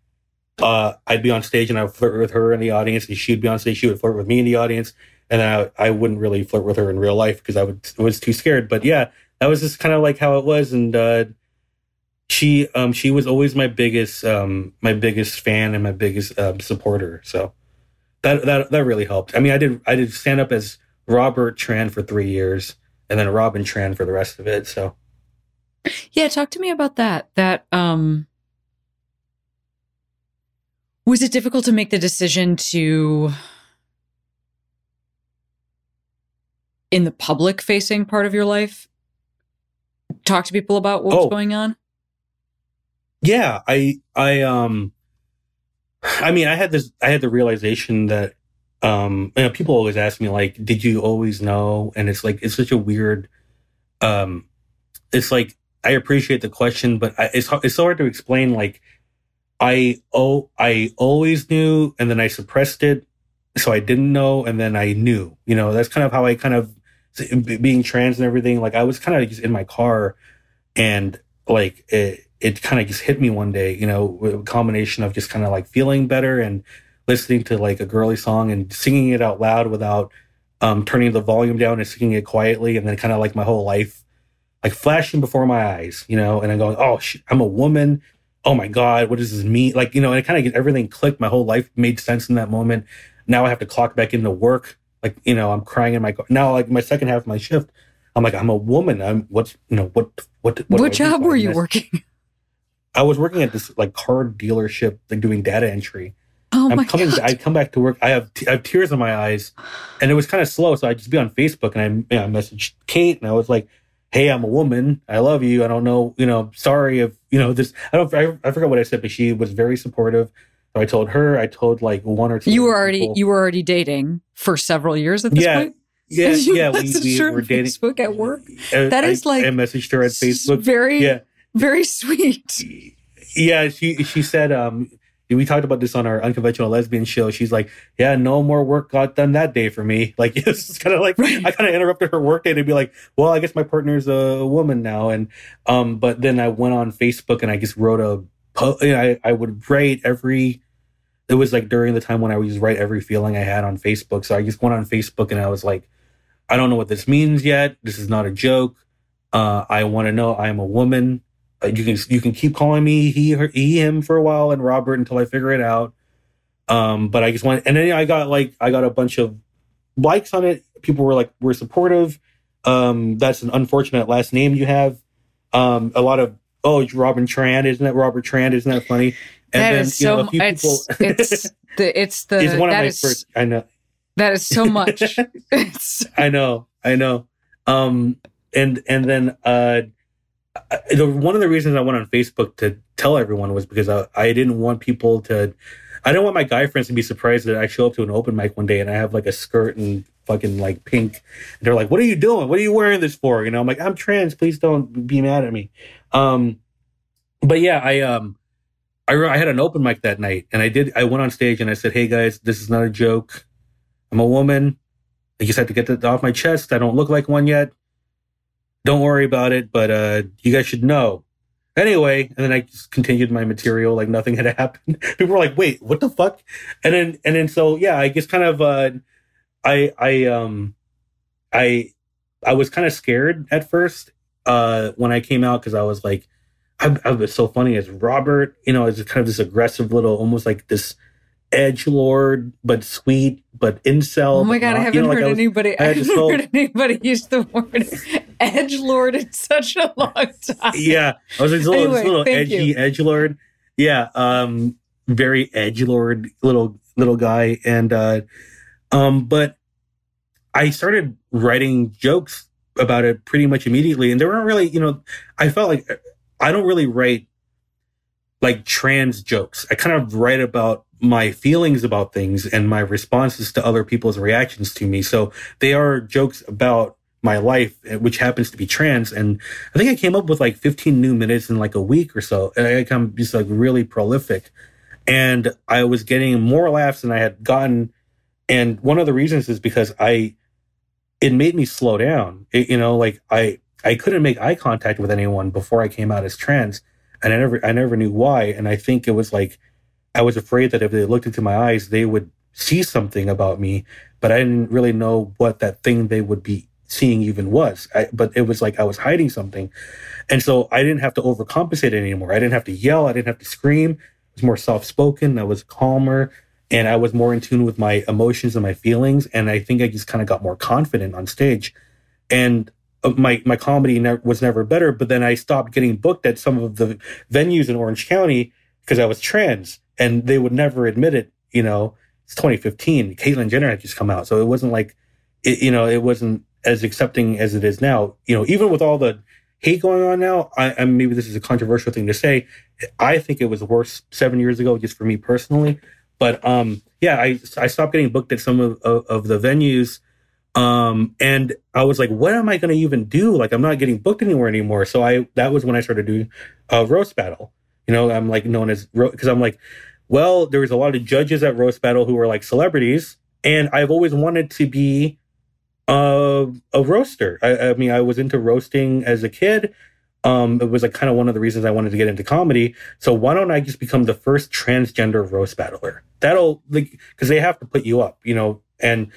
S2: uh, I'd be on stage and I would flirt with her in the audience and she'd be on stage. She would flirt with me in the audience. And I, I wouldn't really flirt with her in real life because I would, was too scared. But yeah, that was just kind of like how it was. And, uh, she, um, she was always my biggest, um, my biggest fan and my biggest, um, supporter. So that, that, that really helped. I mean, I did, I did stand up as Robert Tran for three years and then Robin Tran for the rest of it. So
S1: Yeah, talk to me about that. That um was it difficult to make the decision to in the public facing part of your life talk to people about what's
S2: Oh.
S1: going on?
S2: Yeah, I, I, um, I mean, I had this, I had the realization that, um, you know, people always ask me like, did you always know? And it's like, it's such a weird, um, it's like, I appreciate the question, but I, it's, it's so hard to explain. Like, I, oh, I always knew and then I suppressed it. So I didn't know and then I knew, you know, that's kind of how I kind of, being trans and everything, like I was kind of just in my car and like it, it kind of just hit me one day, you know, a combination of just kind of like feeling better and listening to like a girly song and singing it out loud without um, turning the volume down and singing it quietly. And then kind of like my whole life, like flashing before my eyes, you know, and I'm going, oh, shit, I'm a woman. Oh my God, what does this mean? Like, you know, and it kind of get everything clicked. My whole life made sense in that moment. Now I have to clock back into work. Like, you know, I'm crying in my car. Now, like my second half of my shift, I'm like, I'm a woman. I'm what's, you know, what, what, what,
S1: What job were you
S2: mess-
S1: working?
S2: I was working at this like car dealership, like doing data entry.
S1: Oh
S2: I'm
S1: my
S2: coming.
S1: god.
S2: I come back to work. I have t- I have tears in my eyes, and it was kind of slow. So I just be on Facebook and I, you know, I messaged Kate and I was like, "Hey, I'm a woman. I love you. I don't know. You know, sorry if you know this. I don't. I, I forgot what I said, but she was very supportive. So I told her. I told like one or two.
S1: you were already
S2: people.
S1: you were already dating for several years at this
S2: Yeah,
S1: point.
S2: yeah, yeah. We, we were dating.
S1: Facebook at work.
S2: Uh,
S1: That
S2: I-
S1: is, like,
S2: I messaged her at Facebook.
S1: Very
S2: Yeah,
S1: very sweet.
S2: yeah. She she said um we talked about this on our unconventional lesbian show. She's like, yeah, no more work got done that day for me. Like it's kind of like
S1: Right.
S2: I kind of interrupted her work day to be like, well, I guess my partner's a woman now, and um, but then I went on Facebook and I just wrote a, po- you know, I I would write every it was like during the time when I would just write every feeling I had on Facebook. So I just went on Facebook and I was like, I don't know what this means yet. This is not a joke. Uh, I want to know I am a woman. Uh, you can you can keep calling me he her, he him for a while and Robert until I figure it out. Um, but I just went and then I got like I got a bunch of likes on it. People were like were supportive. Um, that's an unfortunate last name you have. Um, a lot of oh it's Robin Tran, isn't that Robert Tran? Isn't that funny?
S1: and That is so. it's it's the it's the
S2: it's one of my
S1: is-
S2: first. I know.
S1: that is so much.
S2: I know, I know. Um, and and then uh, I- the one of the reasons I went on Facebook to tell everyone was because I, I didn't want people to, I didn't want my guy friends to be surprised that I show up to an open mic one day and I have like a skirt and fucking like pink. And they're like, "What are you doing? What are you wearing this for?" You know, I'm like, "I'm trans. Please don't be mad at me." Um, but yeah, I um. I, I had an open mic that night and I did, I went on stage and I said, Hey guys, this is not a joke. I'm a woman. I just had to get that off my chest. I don't look like one yet. Don't worry about it, but uh, you guys should know. Anyway, and then I just continued my material like nothing had happened. People were like, "Wait, what the fuck?" And then and then so yeah, I just kind of uh, I I um I I was kind of scared at first uh when I came out because I was like, I, I was so funny as Robert, you know, as kind of this aggressive little, almost like this edge lord, but sweet, but incel.
S1: oh my god, I haven't
S2: you know, like
S1: heard
S2: I was-
S1: anybody.
S2: I
S1: I haven't heard anybody use the word edge lord in such a long time.
S2: yeah, I was this little, this
S1: Anyway,
S2: little edgy edge lord. Yeah, um, very edge lord little little guy, and uh, um, but I started writing jokes about it pretty much immediately, and there weren't really, you know, I felt like I don't really write like trans jokes. I kind of write about my feelings about things and my responses to other people's reactions to me. So they are jokes about my life, eh, which happens to be trans. And I think I came up with like 15 new minutes in like a week or so. And I become just like really prolific. And I was getting more laughs than I had gotten. And one of the reasons is because I, it made me slow down. It, you know, like I, I couldn't make eye contact with anyone before I came out as trans. And I never, I never knew why. And I think it was like, I was afraid that if they looked into my eyes, they would see something about me, but I didn't really know what that thing they would be seeing even was. I, but it was like I was hiding something. And so I didn't have to overcompensate anymore. I didn't have to yell. I didn't have to scream. I was more soft spoken. I was calmer and I was more in tune with my emotions and my feelings. And I think I just kind of got more confident on stage. And uh, my, my comedy ne- was never better, but then I stopped getting booked at some of the venues in Orange County because I was trans and they would never admit it. You know, it's 2015. Caitlyn Jenner had just come out. So it wasn't like, it, you know, it wasn't as accepting as it is now. You know, even with all the hate going on now, I, I maybe this is a controversial thing to say. I think it was worse seven years ago, just for me personally. But um, yeah, I I stopped getting booked at some of, of, of the venues. Um, and I was like, what am I going to even do? Like, I'm not getting booked anywhere anymore. So I, that was when I started doing a roast battle. You know, I'm like known as, because I'm like, well, there was a lot of judges at roast battle who were like celebrities. And I've always wanted to be uh, a roaster. I, I mean, I was into roasting as a kid. Um, it was like kind of one of the reasons I wanted to get into comedy. So why don't I just become the first transgender roast battler? That'll like because they have to put you up, you know. And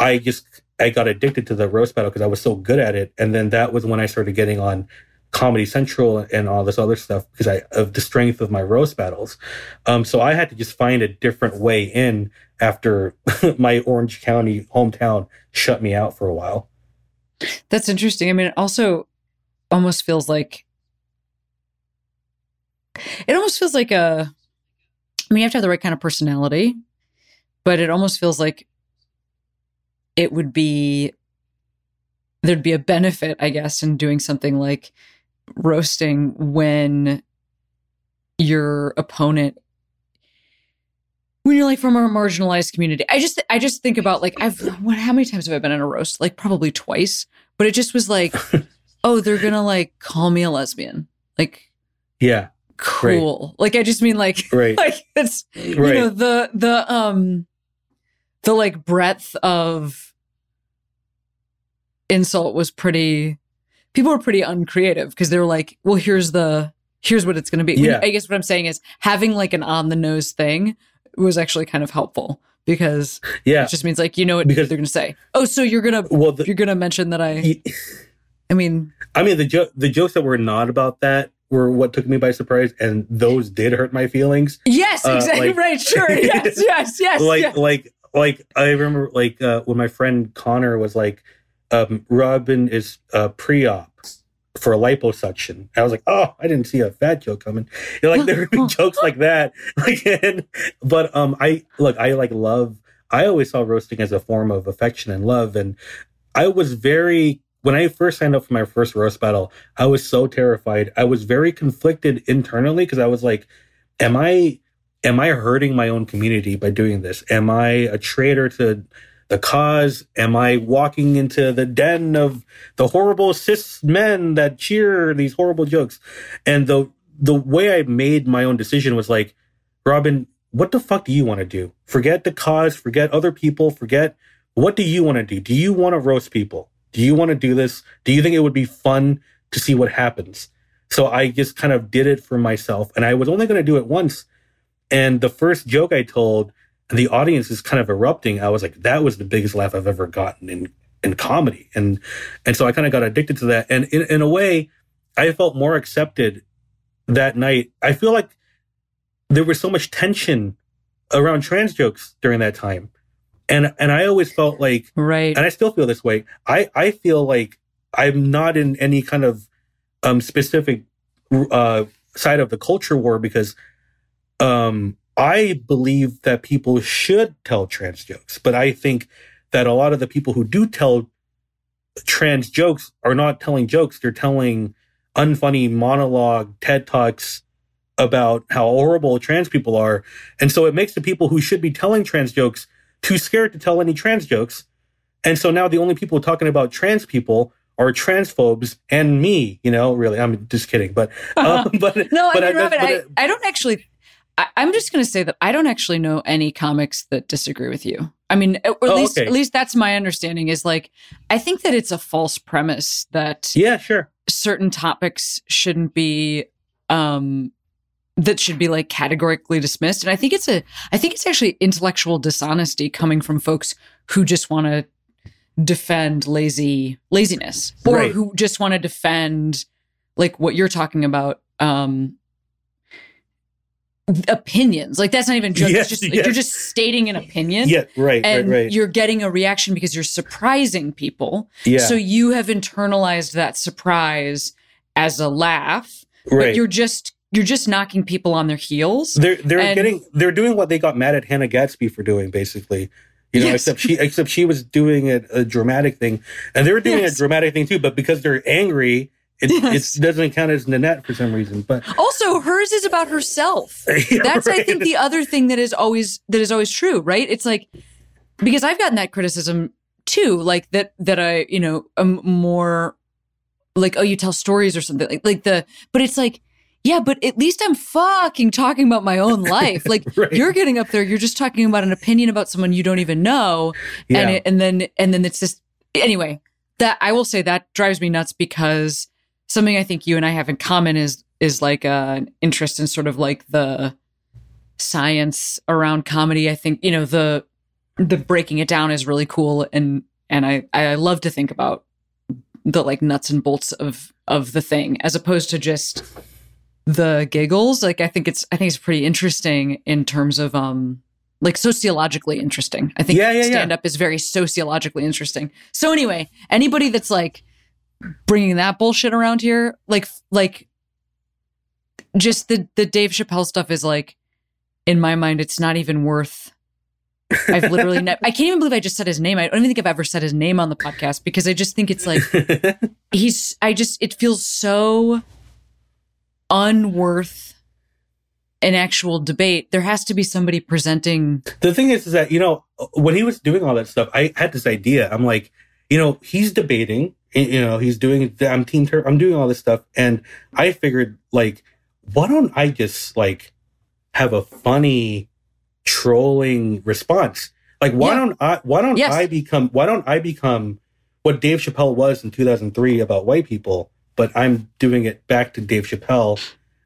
S2: I just I got addicted to the roast battle because I was so good at it. And then that was when I started getting on Comedy Central and all this other stuff because I of the strength of my roast battles. Um, so I had to just find a different way in after my Orange County hometown shut me out for a while.
S1: That's interesting. I mean, it also almost feels like it almost feels like a. I mean, you have to have the right kind of personality, but it almost feels like it would be there'd be a benefit, I guess, in doing something like roasting when your opponent when you're like from a marginalized community. I just I just think about like I've what how many times have I been in a roast? Like probably twice. But it just was like, oh, they're gonna like call me a lesbian. Like
S2: Yeah,
S1: cool. Like I just mean like
S2: right,
S1: like it's you
S2: right.
S1: know the the um the like breadth of insult was pretty people were pretty uncreative because they were like well here's the here's what it's going to be
S2: Yeah.
S1: i guess what i'm saying is having like an on the nose thing was actually kind of helpful because
S2: Yeah.
S1: it just means like you know what
S2: Because-
S1: they're gonna say. Oh, so you're gonna
S2: Well, the,
S1: you're gonna mention that I mean
S2: I mean, the jo- the jokes that were not about that were what took me by surprise, and those did hurt my feelings.
S1: Yes,
S2: Uh,
S1: exactly
S2: like-
S1: right. Sure. Yes, yes, yes.
S2: like,
S1: yes.
S2: like, like I remember, like uh, when my friend Connor was like, um, "Robin is uh, pre-op for a liposuction." I was like, "Oh, I didn't see a fat joke coming." You know, like there be jokes like that. Like, and, but um, I look, I like love. I always saw roasting as a form of affection and love, and I was very when I first signed up for my first roast battle, I was so terrified. I was very conflicted internally because I was like, am I am I hurting my own community by doing this? Am I a traitor to the cause? Am I walking into the den of the horrible cis men that cheer these horrible jokes? And the the way I made my own decision was like, Robin, what the fuck do you want to do? Forget the cause, forget other people, forget what do you want to do? Do you want to roast people? Do you want to do this? Do you think it would be fun to see what happens? So I just kind of did it for myself and I was only going to do it once. And the first joke I told and the audience is kind of erupting. I was like, that was the biggest laugh I've ever gotten in, in comedy. And, and so I kind of got addicted to that. And in, in a way, I felt more accepted that night. I feel like there was so much tension around trans jokes during that time. And, and I always felt like
S1: right.
S2: and I still feel this way. I I feel like I'm not in any kind of um specific uh side of the culture war because um I believe that people should tell trans jokes, but I think that a lot of the people who do tell trans jokes are not telling jokes, they're telling unfunny monologue TED Talks about how horrible trans people are. And so it makes the people who should be telling trans jokes too scared to tell any trans jokes. And so now the only people talking about trans people are transphobes and me, you know, really. I'm just kidding. But, um, but,
S1: no, I
S2: but
S1: mean, Robin,
S2: but
S1: I, I don't actually. I, I'm just going to say that I don't actually know any comics that disagree with you. I mean, at
S2: Oh,
S1: least
S2: okay.
S1: at least that's my understanding. Is like I think that it's a false premise that
S2: yeah, sure.
S1: certain topics shouldn't be um that should be like categorically dismissed and i think it's a i think it's actually intellectual dishonesty coming from folks who just want to defend lazy laziness or
S2: Right.
S1: who just want to defend like what you're talking about um opinions like that's not even joke
S2: Yes,
S1: just like, you're just stating an opinion
S2: Yeah, right,
S1: and
S2: right, right.
S1: you're getting a reaction because you're surprising people
S2: Yeah,
S1: so you have internalized that surprise as a laugh,
S2: right.
S1: but you're just you're just knocking people on their heels.
S2: they're they're
S1: and-
S2: getting they're doing what they got mad at Hannah Gadsby for doing, basically. You know,
S1: Yes.
S2: except she except she was doing a, a dramatic thing, and they were doing
S1: Yes.
S2: a dramatic thing too. But because they're angry, it,
S1: Yes.
S2: it doesn't count as Nanette for some reason. But
S1: Also, hers is about herself.
S2: Yeah,
S1: That's I think the other thing that is always that is always true, right? It's like because I've gotten that criticism too, like that that I, you know, am more like oh you tell stories or something like like the but it's like yeah, but at least I'm fucking talking about my own life. Like
S2: Right.
S1: you're getting up there, you're just talking about an opinion about someone you don't even know,
S2: yeah,
S1: and it, and then and then it's just anyway that I will say that drives me nuts because something I think you and I have in common is is like an interest in sort of like the science around comedy. I think you know the the breaking it down is really cool and and I I love to think about the like nuts and bolts of of the thing as opposed to just the giggles like i think it's i think it's pretty interesting in terms of um like sociologically interesting i think
S2: Yeah, yeah, yeah.
S1: stand up is very sociologically interesting so anyway anybody that's like bringing that bullshit around here like like just the the dave chappelle stuff is like in my mind it's not even worth I've literally, I can't even believe I just said his name. I don't even think I've ever said his name on the podcast because I just think it's like he's. I just it feels so unworth an actual debate. There has to be somebody presenting.
S2: the thing is, is that you know when he was doing all that stuff, I had this idea. I'm like, you know, he's debating. You know, he's doing. I'm team. Tur- I'm doing all this stuff, and I figured, like, why don't I just like have a funny trolling response? Like, why
S1: Yeah.
S2: don't I? Why don't
S1: Yes.
S2: I become? Why don't I become what Dave Chappelle was in 2003 about white people? But I'm doing it back to Dave Chappelle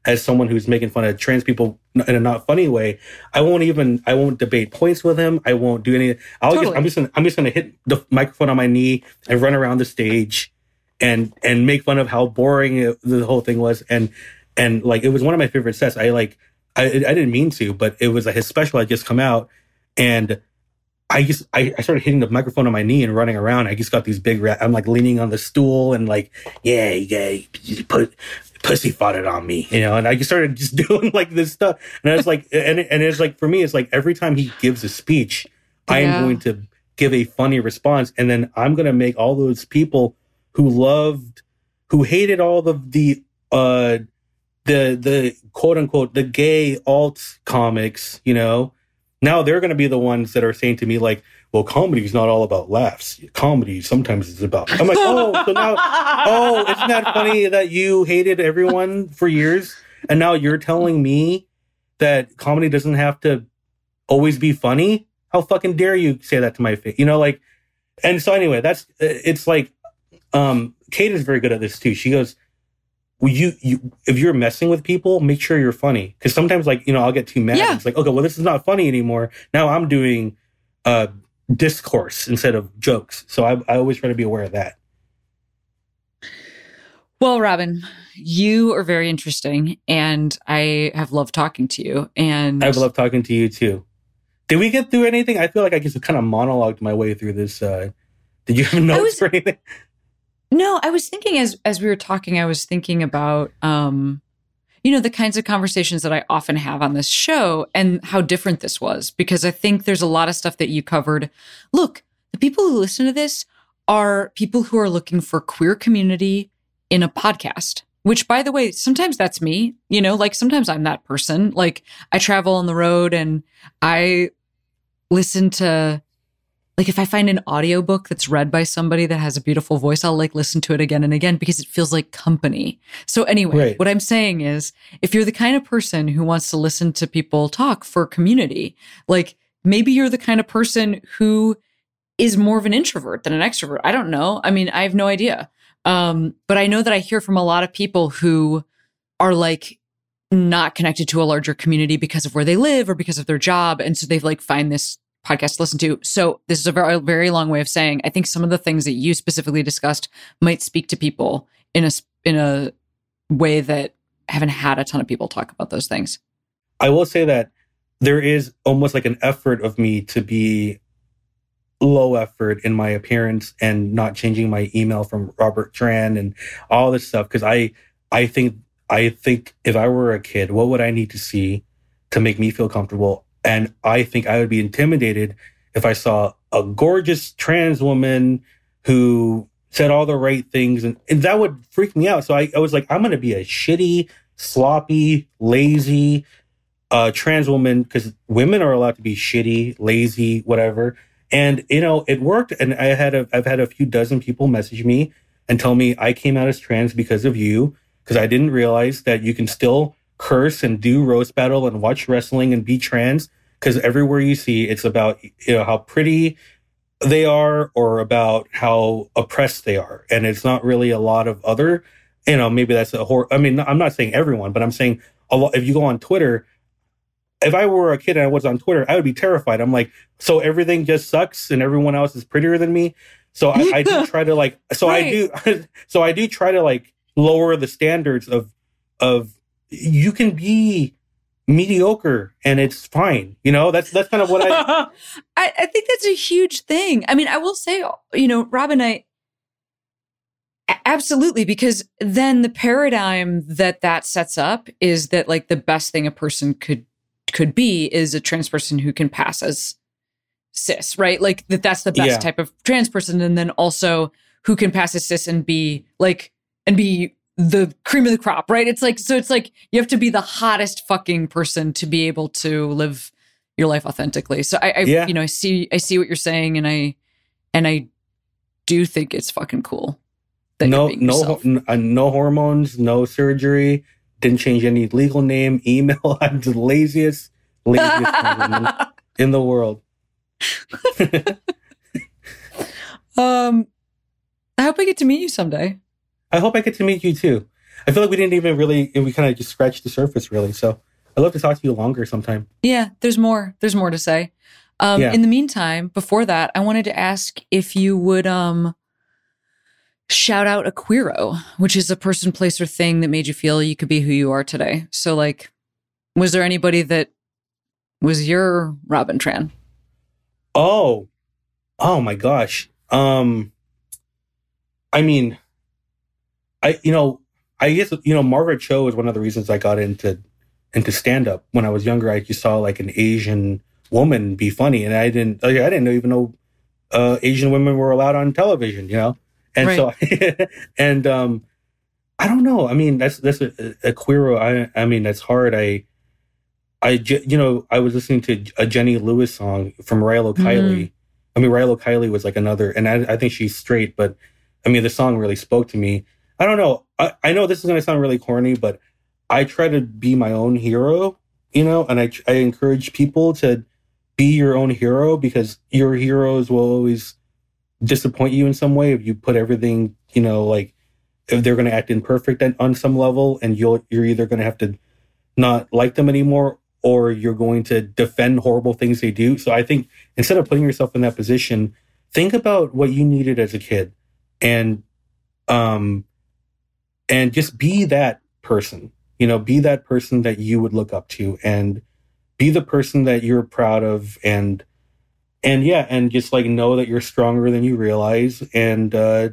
S2: as someone who's making fun of trans people in a not funny way, I won't even I won't debate points with him. I won't do any. I'll just I'm just gonna I'm just gonna hit the microphone on my knee and run around the stage and and make fun of how boring it, the whole thing was and and like it was one of my favorite sets. I like I I didn't mean to, but it was like his special had just come out and. I just I, I started hitting the microphone on my knee and running around. I just got these big. Ra- I'm like leaning on the stool and like, yeah, yeah, you put pussy farted on me, you know. And I just started just doing like this stuff. And I was like, and and it's like for me, it's like every time he gives a speech, I am going to give a funny response, and then I'm going to make all those people who loved, who hated all of the uh the the quote unquote the gay alt comics, you know. Now they're going to be the ones that are saying to me like, "Well, comedy is not all about laughs. Comedy sometimes is about." I'm like, "Oh, so now, oh, isn't that funny that you hated everyone for years, and now you're telling me that comedy doesn't have to always be funny? How fucking dare you say that to my face? You know, like." And so anyway, that's it's like, um, Kate is very good at this too. She goes, well, you, you, if you're messing with people, make sure you're funny. Cause sometimes like, you know, I'll get too mad.
S1: Yeah.
S2: It's like, okay, well, this is not funny anymore. Now I'm doing, uh, discourse instead of jokes. So I, I always try to be aware of that.
S1: Well, Robin, you are very interesting, and I have loved talking to you. And
S2: I've loved talking to you too. Did we get through anything? I feel like I just kind of monologued my way through this. Uh, did you have notes
S1: was-
S2: or anything?
S1: No, I was thinking as as we were talking, I was thinking about um, you know, the kinds of conversations that I often have on this show and how different this was because I think there's a lot of stuff that you covered. Look, the people who listen to this are people who are looking for queer community in a podcast. Which by the way, sometimes that's me, you know, like sometimes I'm that person. Like I travel on the road and I listen to like if I find an audiobook that's read by somebody that has a beautiful voice, I'll like listen to it again and again because it feels like company. So anyway,
S2: Right.
S1: what I'm saying is if you're the kind of person who wants to listen to people talk for community, like maybe you're the kind of person who is more of an introvert than an extrovert. I don't know. I mean, I have no idea. Um, but I know that I hear from a lot of people who are like not connected to a larger community because of where they live or because of their job. And so they've like find this podcast to listen to. So this is a very, very long way of saying I think some of the things that you specifically discussed might speak to people in a in a way that haven't had a ton of people talk about those things.
S2: I will say that there is almost like an effort of me to be low effort in my appearance and not changing my email from Robert Tran and all this stuff because I I think I think if I were a kid, what would I need to see to make me feel comfortable? And I think I would be intimidated if I saw a gorgeous trans woman who said all the right things and, and that would freak me out. So I, I was like, I'm gonna be a shitty, sloppy, lazy, uh, trans woman because women are allowed to be shitty, lazy, whatever. And you know, it worked. And I had a, I've had a few dozen people message me and tell me I came out as trans because of you, because I didn't realize that you can still curse and do roast battle and watch wrestling and be trans. Because everywhere you see, it's about you know how pretty they are or about how oppressed they are, and it's not really a lot of other. You know, maybe that's a hor. I mean, I'm not saying everyone, but I'm saying a lot. If you go on Twitter, if I were a kid and I was on Twitter, I would be terrified. I'm like, so everything just sucks and everyone else is prettier than me. So I, I do try to like, so I do, so I do try to like lower the standards of, of you can be mediocre and it's fine. You know, that's, that's kind of what I,
S1: I, I think that's a huge thing. I mean, I will say, you know, Rob and I, absolutely, because then the paradigm that that sets up is that like the best thing a person could could be is a trans person who can pass as cis, right? Like that that's the best
S2: Yeah.
S1: type of trans person, and then also who can pass as cis and be like and be the cream of the crop, right? It's like so it's like you have to be the hottest fucking person to be able to live your life authentically. So I, I
S2: Yeah.
S1: you know, I see I see what you're saying and I and I do think it's fucking cool. that
S2: no, no, n- uh, no hormones, no surgery. Didn't change any legal name, email. I'm the laziest, laziest in the world.
S1: um I hope I get to meet you someday.
S2: I hope I get to meet you too. I feel like we didn't even really we kind of just scratched the surface really. So I'd love to talk to you longer sometime.
S1: Yeah, there's more. There's more to say. Um,
S2: Yeah.
S1: In the meantime, before that, I wanted to ask if you would um, shout out a queero, which is a person, place, or thing that made you feel you could be who you are today. So, like, was there anybody that was your Robin Tran?
S2: Oh, oh my gosh. Um, I mean, I you know I guess you know Margaret Cho is one of the reasons I got into into stand up when I was younger. I just saw like an Asian woman be funny, and I didn't like, I didn't even know uh, Asian women were allowed on television. You know, and so and um, I don't know. I mean, that's that's a, a queer. I I mean, that's hard. I. I, you know, I was listening to a Jenny Lewis song from Rilo Kiley. I mean, Rilo Kiley was like another, and I, I think she's straight, but I mean, the song really spoke to me. I don't know. I, I know this is going to sound really corny, but I try to be my own hero, you know, and I, I encourage people to be your own hero because your heroes will always disappoint you in some way if you put everything, you know, like if they're going to act imperfect on some level and you'll, you're either going to have to not like them anymore or you're going to defend horrible things they do. So I think instead of putting yourself in that position, think about what you needed as a kid and um and just be that person. You know, be that person that you would look up to and be the person that you're proud of and and yeah, and just like know that you're stronger than you realize and uh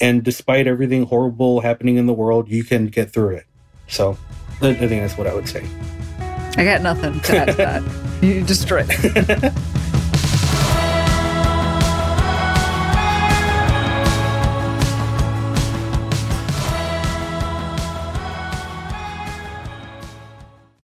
S2: and despite everything horrible happening in the world, you can get through it. So I I think that's what I would say.
S1: I got nothing to add to that. You destroyed. it.